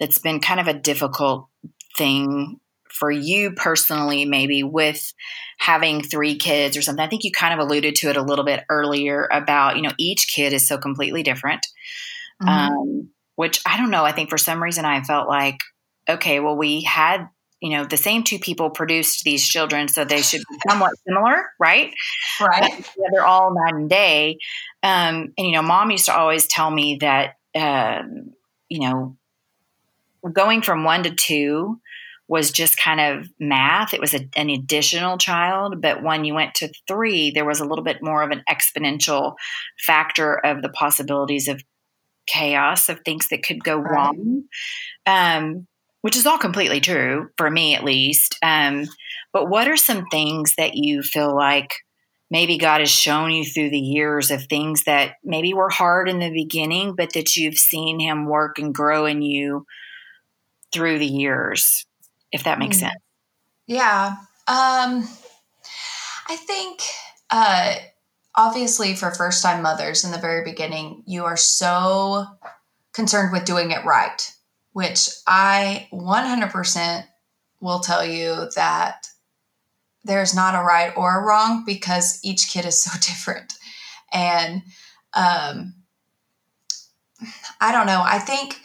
that's been kind of a difficult thing for you personally, maybe with having three kids or something? I think you kind of alluded to it a little bit earlier about you know each kid is so completely different. mhm. um, which I don't know. I think for some reason I felt like okay, well, we had you know the same two people produced these children so they should be somewhat similar right? Right. Yeah, they're all night and day. Um, and you know mom used to always tell me that um, you know going from one to two was just kind of math. It was a, an additional child but when you went to three there was a little bit more of an exponential factor of the possibilities of chaos of things that could go wrong um, which is all completely true for me at least. Um, but what are some things that you feel like maybe God has shown you through the years of things that maybe were hard in the beginning, but that you've seen Him work and grow in you through the years, if that makes mm. sense? Yeah. Um, I think. Uh, obviously for first time mothers in the very beginning you are so concerned with doing it right which I 100% will tell you that there's not a right or a wrong because each kid is so different. And um, I don't know. I think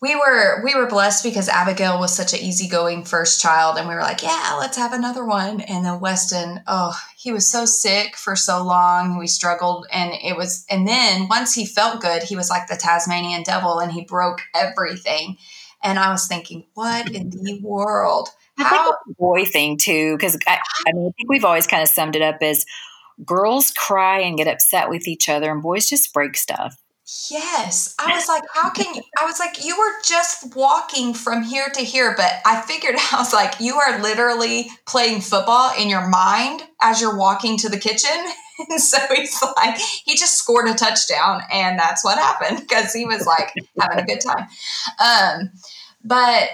we were we were blessed because Abigail was such an easygoing first child, and we were like, yeah, let's have another one. And then Weston, oh, he was so sick for so long, we struggled, and it was. And then once he felt good, he was like the Tasmanian devil, and he broke everything. And I was thinking, what in the world? How boy thing too? Because I, I mean, I think we've always kind of summed it up as girls cry and get upset with each other, and boys just break stuff. Yes. I was like, how can you? I was like, you were just walking from here to here. But I figured, I was like, you are literally playing football in your mind as you're walking to the kitchen. And so he's like, he just scored a touchdown. And that's what happened because he was like having a good time. Um, but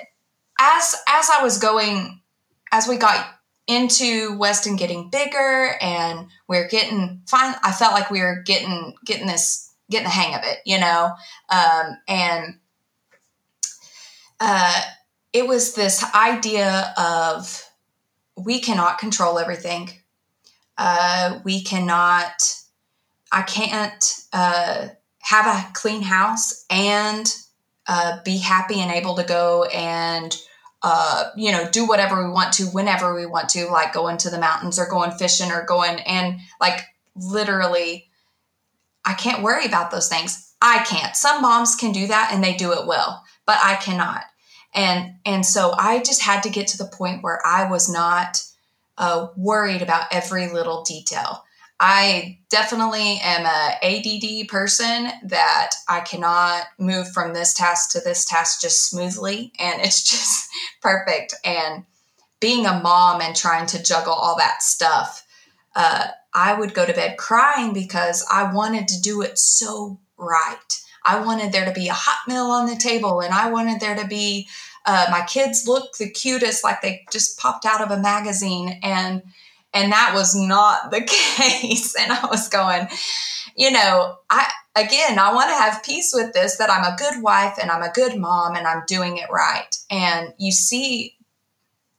as, as I was going, as we got into Weston getting bigger and we we're getting fine, I felt like we were getting, getting this getting the hang of it, you know? Um, and uh, it was this idea of we cannot control everything. Uh, we cannot, I can't uh, have a clean house and uh, be happy and able to go and uh, you know, do whatever we want to whenever we want to, like going to the mountains or going fishing or going and like literally I can't worry about those things. I can't. Some moms can do that and they do it well, but I cannot. And and so I just had to get to the point where I was not uh, worried about every little detail. I definitely am a ADD person that I cannot move from this task to this task just smoothly, and it's just perfect. And being a mom and trying to juggle all that stuff, uh, I would go to bed crying because I wanted to do it so right. I wanted there to be a hot meal on the table and I wanted there to be uh, my kids look the cutest like they just popped out of a magazine and and that was not the case and I was going you know I again I want to have peace with this that I'm a good wife and I'm a good mom and I'm doing it right and you see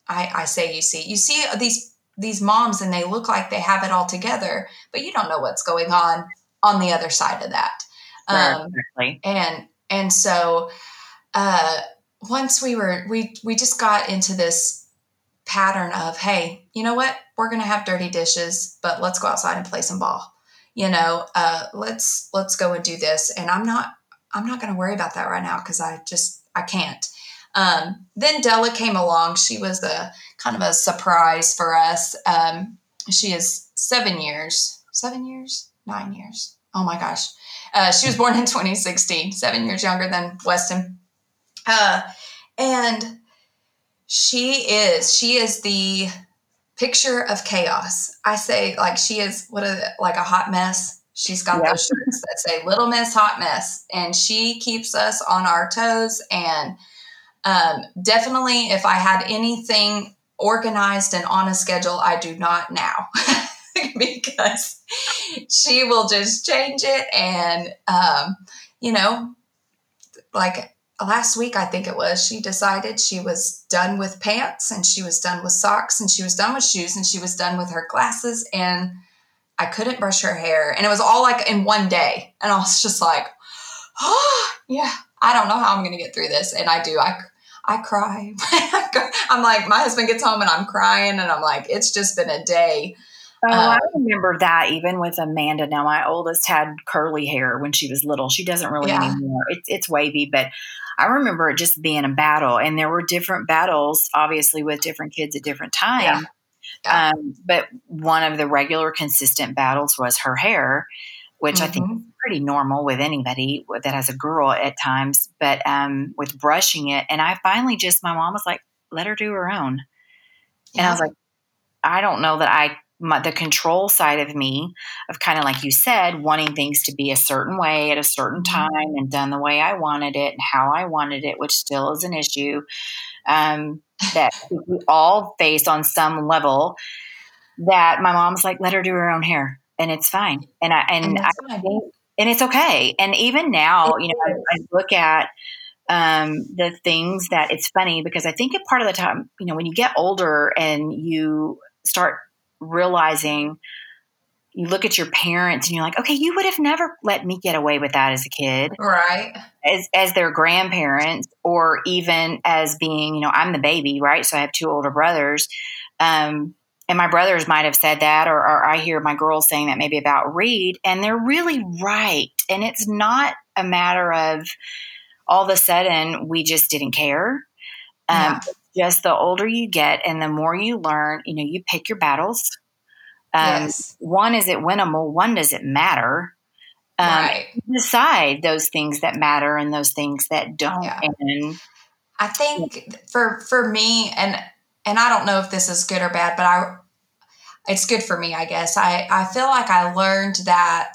I I say you see you see these these moms and they look like they have it all together, but you don't know what's going on on the other side of that. Um, exactly. And and so uh, once we were we we just got into this pattern of hey, you know what? We're gonna have dirty dishes, but let's go outside and play some ball. You know, uh, let's let's go and do this. And I'm not I'm not gonna worry about that right now because I just I can't. Um, then Della came along. She was a kind of a surprise for us. Um, she is seven years, seven years, nine years. Oh my gosh. Uh, she was born in 2016, seven years younger than Weston. Uh, and she is, she is the picture of chaos. I say, like, she is what a, like a hot mess. She's got those shirts that say Little Miss Hot Mess, and she keeps us on our toes. And um, definitely, if I had anything organized and on a schedule. I do not now because she will just change it. And, um, you know, like last week, I think it was, she decided she was done with pants and she was done with socks and she was done with shoes and she was done with her glasses. And I couldn't brush her hair. And it was all like in one day. And I was just like, oh, yeah, I don't know how I'm going to get through this. And I do. I, I cry. I'm like, my husband gets home and I'm crying, and I'm like, it's just been a day. Oh, um, I remember that even with Amanda. Now, my oldest had curly hair when she was little. She doesn't really yeah. anymore. It's it's wavy, but I remember it just being a battle, and there were different battles, obviously, with different kids at different times. Yeah. Yeah. Um, but one of the regular, consistent battles was her hair, which mm-hmm. I think mm-hmm. is pretty normal with anybody that has a girl at times. But um, with brushing it, and I finally just, my mom was like, "Let her do her own," and I was like, "I don't know that I my, the control side of me of kind of like you said wanting things to be a certain way at a certain mm-hmm. time and done the way i wanted it and how i wanted it which still is an issue um, that we all face on some level that my mom's like let her do her own hair and it's fine and i and, and i think and it's okay and even now it you know I, I, look at um, the things that it's funny because i think a part of the time you know when you get older and you start realizing you look at your parents and you're like, okay, you would have never let me get away with that as a kid. Right. As, as their grandparents, or even as being, you know, I'm the baby, right? So I have two older brothers. Um, and my brothers might have said that, or, or I hear my girls saying that maybe about Reed, and they're really right. And it's not a matter of all of a sudden we just didn't care. Um, yeah just the older you get and the more you learn, you know, you pick your battles. Um, yes. One, is it winnable? One, does it matter? Um, right. Decide those things that matter and those things that don't. Yeah. And I think for for me, and and I don't know if this is good or bad, but I it's good for me, I guess. I I feel like I learned that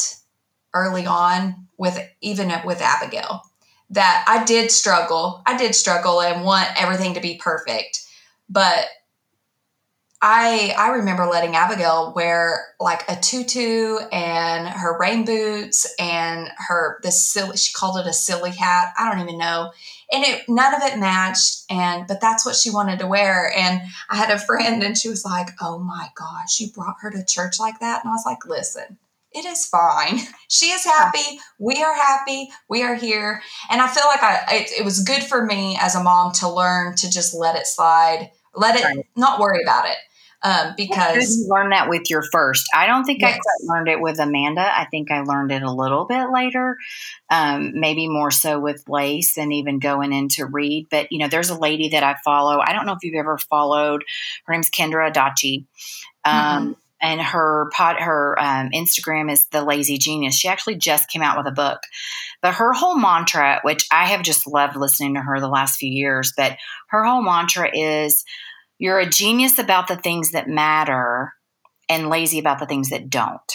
early on with even with Abigail that I did struggle. I did struggle and want everything to be perfect. But I I remember letting Abigail wear like a tutu and her rain boots and her this silly she called it a silly hat. I don't even know. And it none of it matched and but that's what she wanted to wear. And I had a friend and she was like, "Oh my gosh, you brought her to church like that?" And I was like, "Listen, it is fine. She is happy. We are happy. We are here. And I feel like I it, it was good for me as a mom to learn to just let it slide, let it right. not worry about it. Um, because you learn that with your first. I don't think yes. I quite learned it with Amanda. I think I learned it a little bit later, um, maybe more so with Lace and even going into Reed. But you know, there's a lady that I follow. I don't know if you've ever followed. Her name's Kendra Adachi. Um, mm-hmm and her pot her um, Instagram is the Lazy Genius. She actually just came out with a book, but her whole mantra, which I have just loved listening to her the last few years, but her whole mantra is, "You're a genius about the things that matter, and lazy about the things that don't."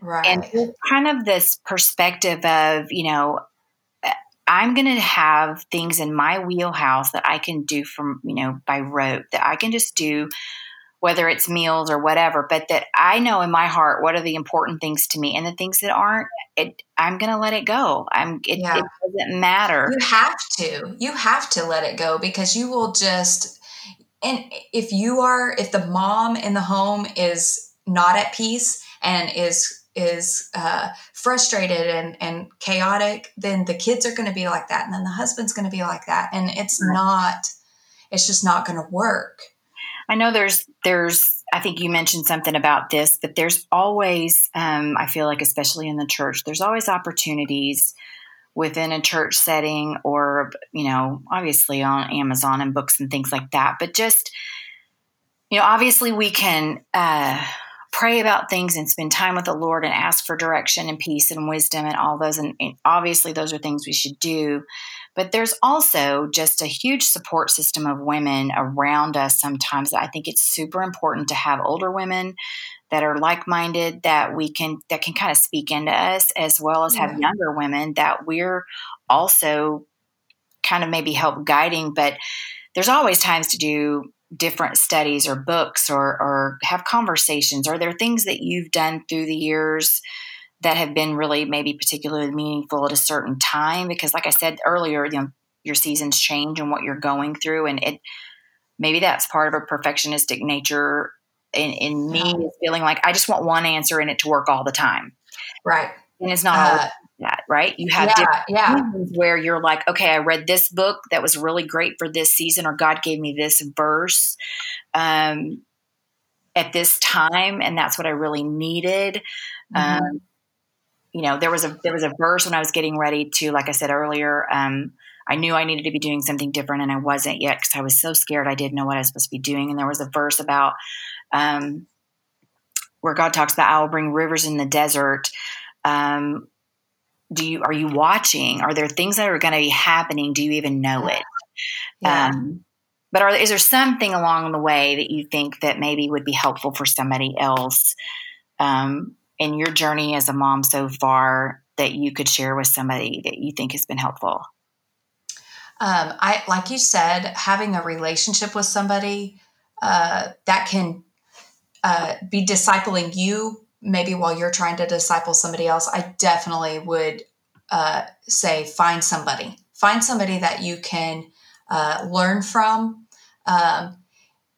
Right. And kind of this perspective of you know. I'm going to have things in my wheelhouse that I can do from, you know, by rote that I can just do whether it's meals or whatever, but that I know in my heart what are the important things to me and the things that aren't, it, I'm going to let it go. I'm, it, yeah. it doesn't matter. You have to, you have to let it go because you will just, and if you are, if the mom in the home is not at peace and is is uh, frustrated and, and chaotic, then the kids are going to be like that. And then the husband's going to be like that. And it's right. not, it's just not going to work. I know there's there's I think you mentioned something about this, but there's always um, I feel like especially in the church, there's always opportunities within a church setting or you know obviously on Amazon and books and things like that, but just you know obviously we can. Uh, pray about things and spend time with the Lord and ask for direction and peace and wisdom and all those. And, and, obviously, those are things we should do. But there's also just a huge support system of women around us sometimes. I think it's super important to have older women that are like-minded that we can that can kind of speak into us as well as have yeah. younger women that we're also kind of maybe help guiding but there's always times to do different studies or books or, or have conversations? Are there things that you've done through the years that have been really maybe particularly meaningful at a certain time? Because, like I said earlier, you know, your seasons change and what you're going through, and it maybe that's part of a perfectionistic nature in, in me yeah. feeling like I just want one answer in it to work all the time. Right. And it's not uh, that, right? You have yeah, yeah. where you're like, okay, I read this book that was really great for this season, or God gave me this verse um, at this time, and that's what I really needed. Mm-hmm. Um, you know, there was a there was a verse when I was getting ready to, like I said earlier, um, I knew I needed to be doing something different, and I wasn't yet because I was so scared. I didn't know what I was supposed to be doing, and there was a verse about um, where God talks about, "I will bring rivers in the desert." Um, do you are you watching? Are there things that are going to be happening? Do you even know it? Yeah. Um, but are, is there something along the way that you think that maybe would be helpful for somebody else um, in your journey as a mom so far that you could share with somebody that you think has been helpful? Um, I like you said, having a relationship with somebody uh, that can uh, be discipling you maybe while you're trying to disciple somebody else, I definitely would uh, say find somebody. Find somebody that you can uh, learn from. Um,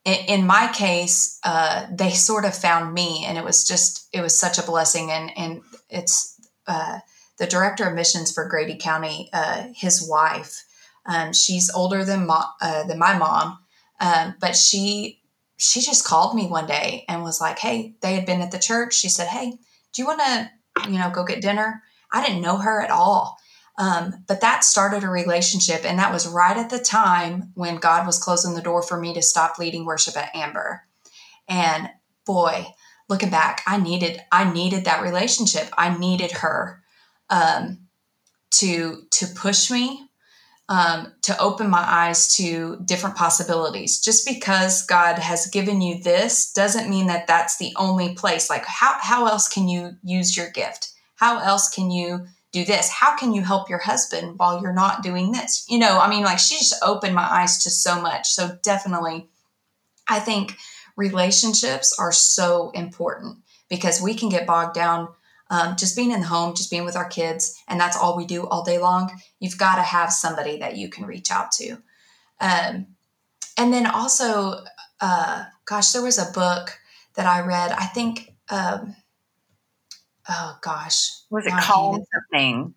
in, my case, uh, they sort of found me, and it was just it was such a blessing. And and it's uh, the director of missions for Grady County, uh, his wife. Um, she's older than mo- than my mom, um, but she she just called me one day and was like, Hey, they had been at the church. She said, Hey, do you want to, you know, go get dinner? I didn't know her at all. Um, but that started a relationship. And that was right at the time when God was closing the door for me to stop leading worship at Amber. And boy, looking back, I needed, I needed that relationship. I needed her um, to, to push me um, to open my eyes to different possibilities. Just because God has given you this doesn't mean that that's the only place. Like, how, how else can you use your gift? How else can you do this? How can you help your husband while you're not doing this? You know, I mean, like, she just opened my eyes to so much. So, definitely, I think relationships are so important because we can get bogged down um, just being in the home, just being with our kids, and that's all we do all day long, you've got to have somebody that you can reach out to. Um, and then also, uh, gosh, there was a book that I read. I think, um, oh gosh, was it Calm Something?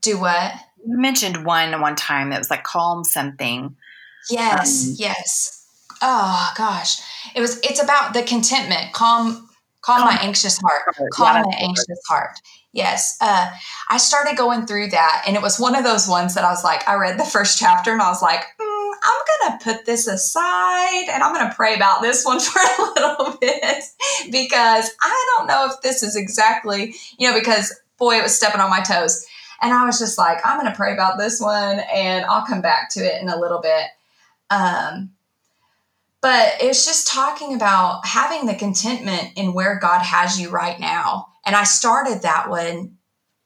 Do what? You mentioned one one time that was like Calm Something. Yes, um, yes. Oh gosh, it was. It's about the contentment, calm Calm, my anxious heart. Calm yeah, my anxious heart. Yes. Uh, I started going through that, and it was one of those ones that I was like, I read the first chapter, and I was like, mm, I'm going to put this aside, and I'm going to pray about this one for a little bit because I don't know if this is exactly, you know, because boy, it was stepping on my toes. And I was just like, I'm going to pray about this one, and I'll come back to it in a little bit. Um, but it's just talking about having the contentment in where God has you right now. And I started that one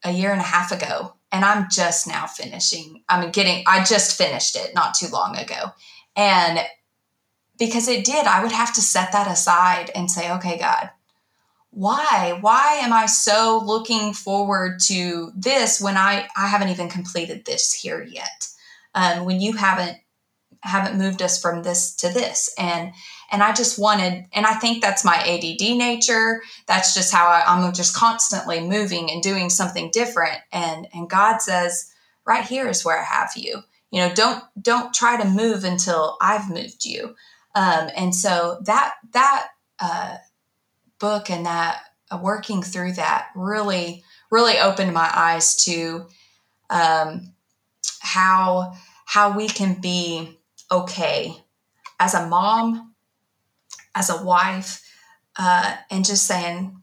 a year and a half ago, and I'm just now finishing. I'm getting, I just finished it not too long ago. And because it did, I would have to set that aside and say, okay, God, why? Why am I so looking forward to this when I, I haven't even completed this here yet? Um, when you haven't haven't moved us from this to this. And and i just wanted and i think that's my add nature. That's just how I, i'm just constantly moving and doing something different. And and god says right here is where i have you. You know don't don't try to move until i've moved you. Um, and so that that uh, book and that uh, working through that really really opened my eyes to um, how how we can be okay as a mom, as a wife, uh, and just saying,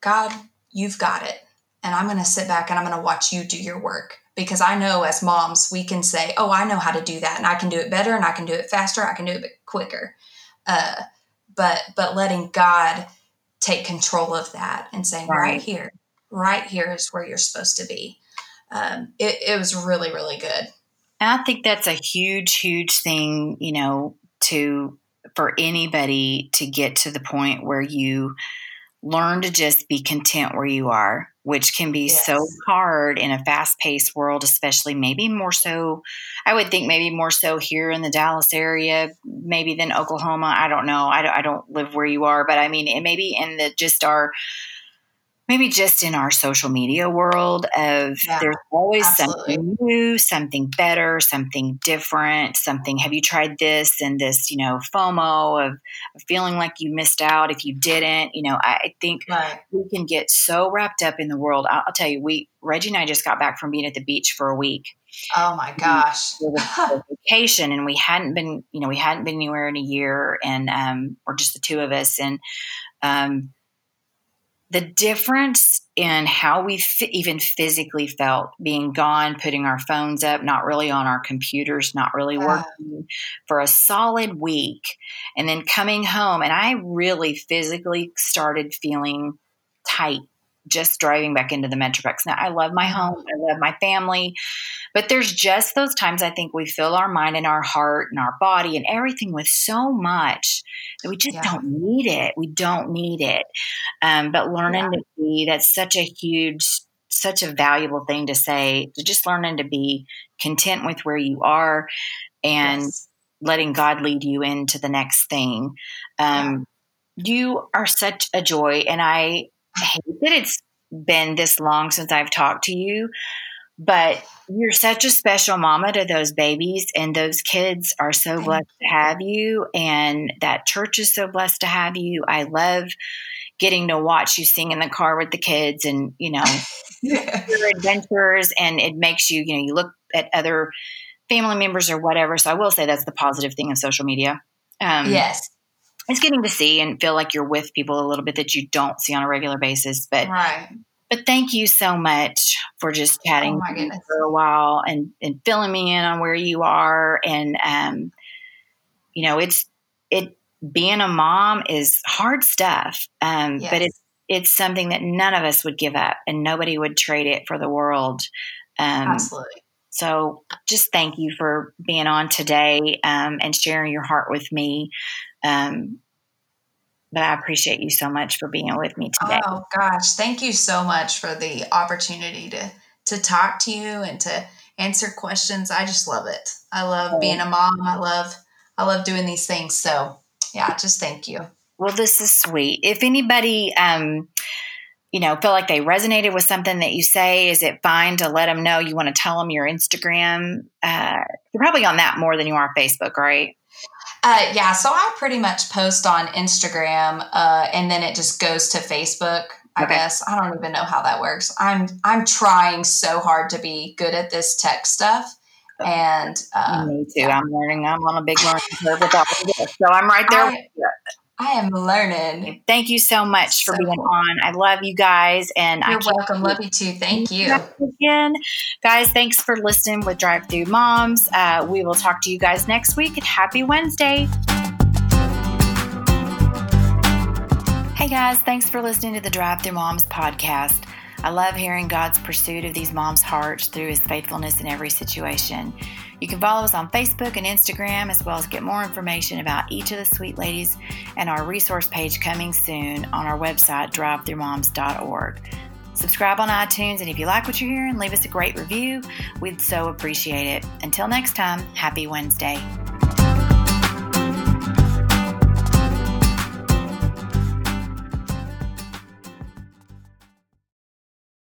God, you've got it. And I'm going to sit back and I'm going to watch you do your work. Because I know as moms, we can say, oh, I know how to do that. And I can do it better and I can do it faster. I can do it quicker. Uh, but, but letting God take control of that and saying, right, right here, right here is where you're supposed to be. Um, it, it was really, really good. And I think that's a huge, huge thing, you know, to for anybody to get to the point where you learn to just be content where you are, which can be yes. so hard in a fast paced world, especially maybe more so. I would think maybe more so here in the Dallas area, maybe than Oklahoma. I don't know. I don't, I don't live where you are, but I mean, it maybe in the just our maybe just in our social media world of yeah, there's always absolutely. something new something better something different something have you tried this and this you know fomo of, of feeling like you missed out if you didn't you know i, I think right. we can get so wrapped up in the world I'll, I'll, tell you we reggie and i just got back from being at the beach for a week oh my gosh vacation and we hadn't been you know we hadn't been anywhere in a year and um or just the two of us and um the difference in how we f- even physically felt being gone, putting our phones up, not really on our computers, not really working for a solid week, and then coming home. And I really physically started feeling tight just driving back into the Metroplex. Now, I love my home, I love my family, but there's just those times I think we fill our mind and our heart and our body and everything with so much that we just yeah. don't need it. We don't need it. Um, but learning yeah. to be, that's such a huge, such a valuable thing to say, to just learning to be content with where you are and yes. letting God lead you into the next thing. Um, yeah. You are such a joy, and I hate that it's been this long since I've talked to you, but you're such a special mama to those babies, and those kids are so blessed to have you, and that church is so blessed to have you. I love getting to watch you sing in the car with the kids and you know your adventures and it makes you you know you look at other family members or whatever so i will say that's the positive thing of social media. Um, yes it's getting to see and feel like you're with people a little bit that you don't see on a regular basis. But right. But thank you so much for just chatting oh for a while and, and filling me in on where you are. And, um, you know, it's, it, being a mom is hard stuff. Um, yes. but it's, it's something that none of us would give up and nobody would trade it for the world. Um, Absolutely. So just thank you for being on today um, and sharing your heart with me. Um, but I appreciate you so much for being with me today. Oh gosh, thank you so much for the opportunity to to talk to you and to answer questions. I just love it. I love being a mom. I love I love doing these things. So yeah, just thank you. Well, this is sweet. If anybody um you know, feel like they resonated with something that you say, is it fine to let them know you want to tell them your Instagram? Uh, you're probably on that more than you are Facebook, right? Uh, yeah, so I pretty much post on Instagram, uh, and then it just goes to Facebook. I okay. guess I don't even know how that works. I'm I'm trying so hard to be good at this tech stuff, and uh, me too. Yeah. I'm learning. I'm on a big learning curve with all of this, so I'm right there. I, I am learning. Thank you so much for being on. I love you guys, and you're welcome. Love you too. Thank you again, guys. Thanks for listening with Drive Through Moms. Uh, we will talk to you guys next week. And happy Wednesday. Hey guys, thanks for listening to the Drive Through Moms podcast. I love hearing God's pursuit of these moms' hearts through His faithfulness in every situation. You can follow us on Facebook and Instagram, as well as get more information about each of the sweet ladies and our resource page coming soon on our website, drivethroughmoms.org. Subscribe on iTunes, and if you like what you're hearing, leave us a great review. We'd so appreciate it. Until next time, happy Wednesday.